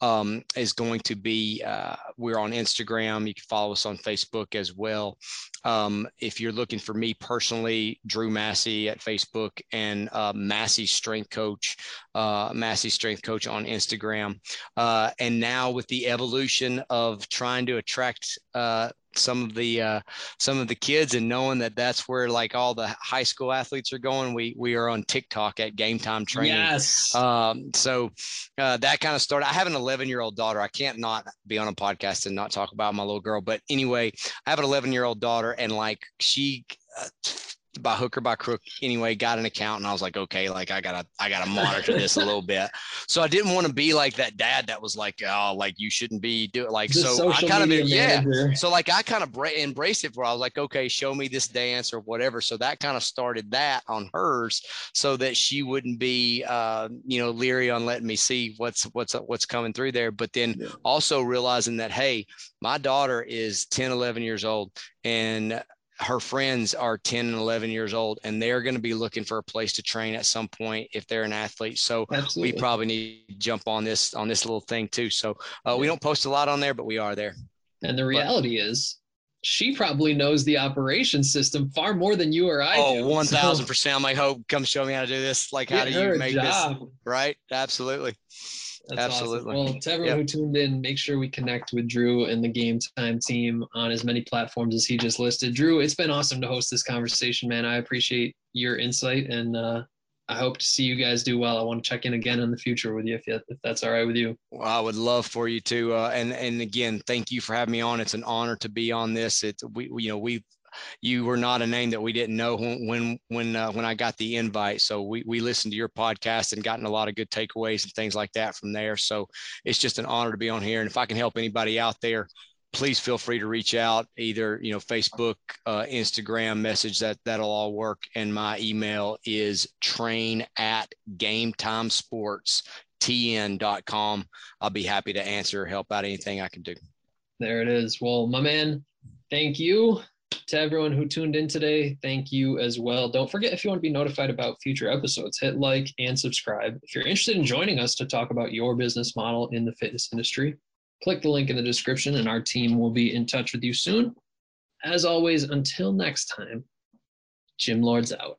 um, is going to be, uh, we're on Instagram. You can follow us on Facebook as well. Um, if you're looking for me personally, Drew Massey at Facebook and uh, Massey Strength Coach, uh, Massey Strength Coach on Instagram. Uh, and now with the evolution of trying to attract uh, some of the uh, some of the kids and knowing that that's where like all the high school athletes are going we we are on tiktok at game time training. Yes. Um, so uh, that kind of started i have an 11 year old daughter i can't not be on a podcast and not talk about my little girl but anyway i have an 11 year old daughter and like she uh, by hook or by crook anyway got an account and i was like okay like i gotta i gotta monitor this a little bit. So i didn't want to be like that dad that was like oh like you shouldn't be doing like the so i kind of yeah. so like i kind of bra- embraced it where i was like okay show me this dance or whatever. So that kind of started that on hers so that she wouldn't be uh you know leery on letting me see what's what's what's coming through there. But then yeah. also realizing that hey my daughter is 10 11 years old and her friends are 10 and 11 years old and they're going to be looking for a place to train at some point if they're an athlete so Absolutely. we probably need to jump on this on this little thing too so uh, we don't post a lot on there but we are there and the reality but, is she probably knows the operation system far more than you or I oh, do. 1000%. So. I'm like, hope come show me how to do this. Like, how do you make job. this? Right. Absolutely. That's Absolutely. Awesome. Well, to everyone yep. who tuned in, make sure we connect with Drew and the Game Time team on as many platforms as he just listed. Drew, it's been awesome to host this conversation, man. I appreciate your insight, and uh, I hope to see you guys do well. I want to check in again in the future with you if, you, if that's all right with you. Well, I would love for you to, uh, and and again, thank you for having me on. It's an honor to be on this. It's we, you know, we you were not a name that we didn't know when when uh, when I got the invite. So we we listened to your podcast and gotten a lot of good takeaways and things like that from there. So it's just an honor to be on here. And if I can help anybody out there, please feel free to reach out either you know facebook uh, instagram message that that'll all work and my email is train at game time sports tn.com i'll be happy to answer or help out anything i can do there it is well my man thank you to everyone who tuned in today, thank you as well. Don't forget if you want to be notified about future episodes, hit like and subscribe. If you're interested in joining us to talk about your business model in the fitness industry, click the link in the description and our team will be in touch with you soon. As always, until next time, Gym Lords out.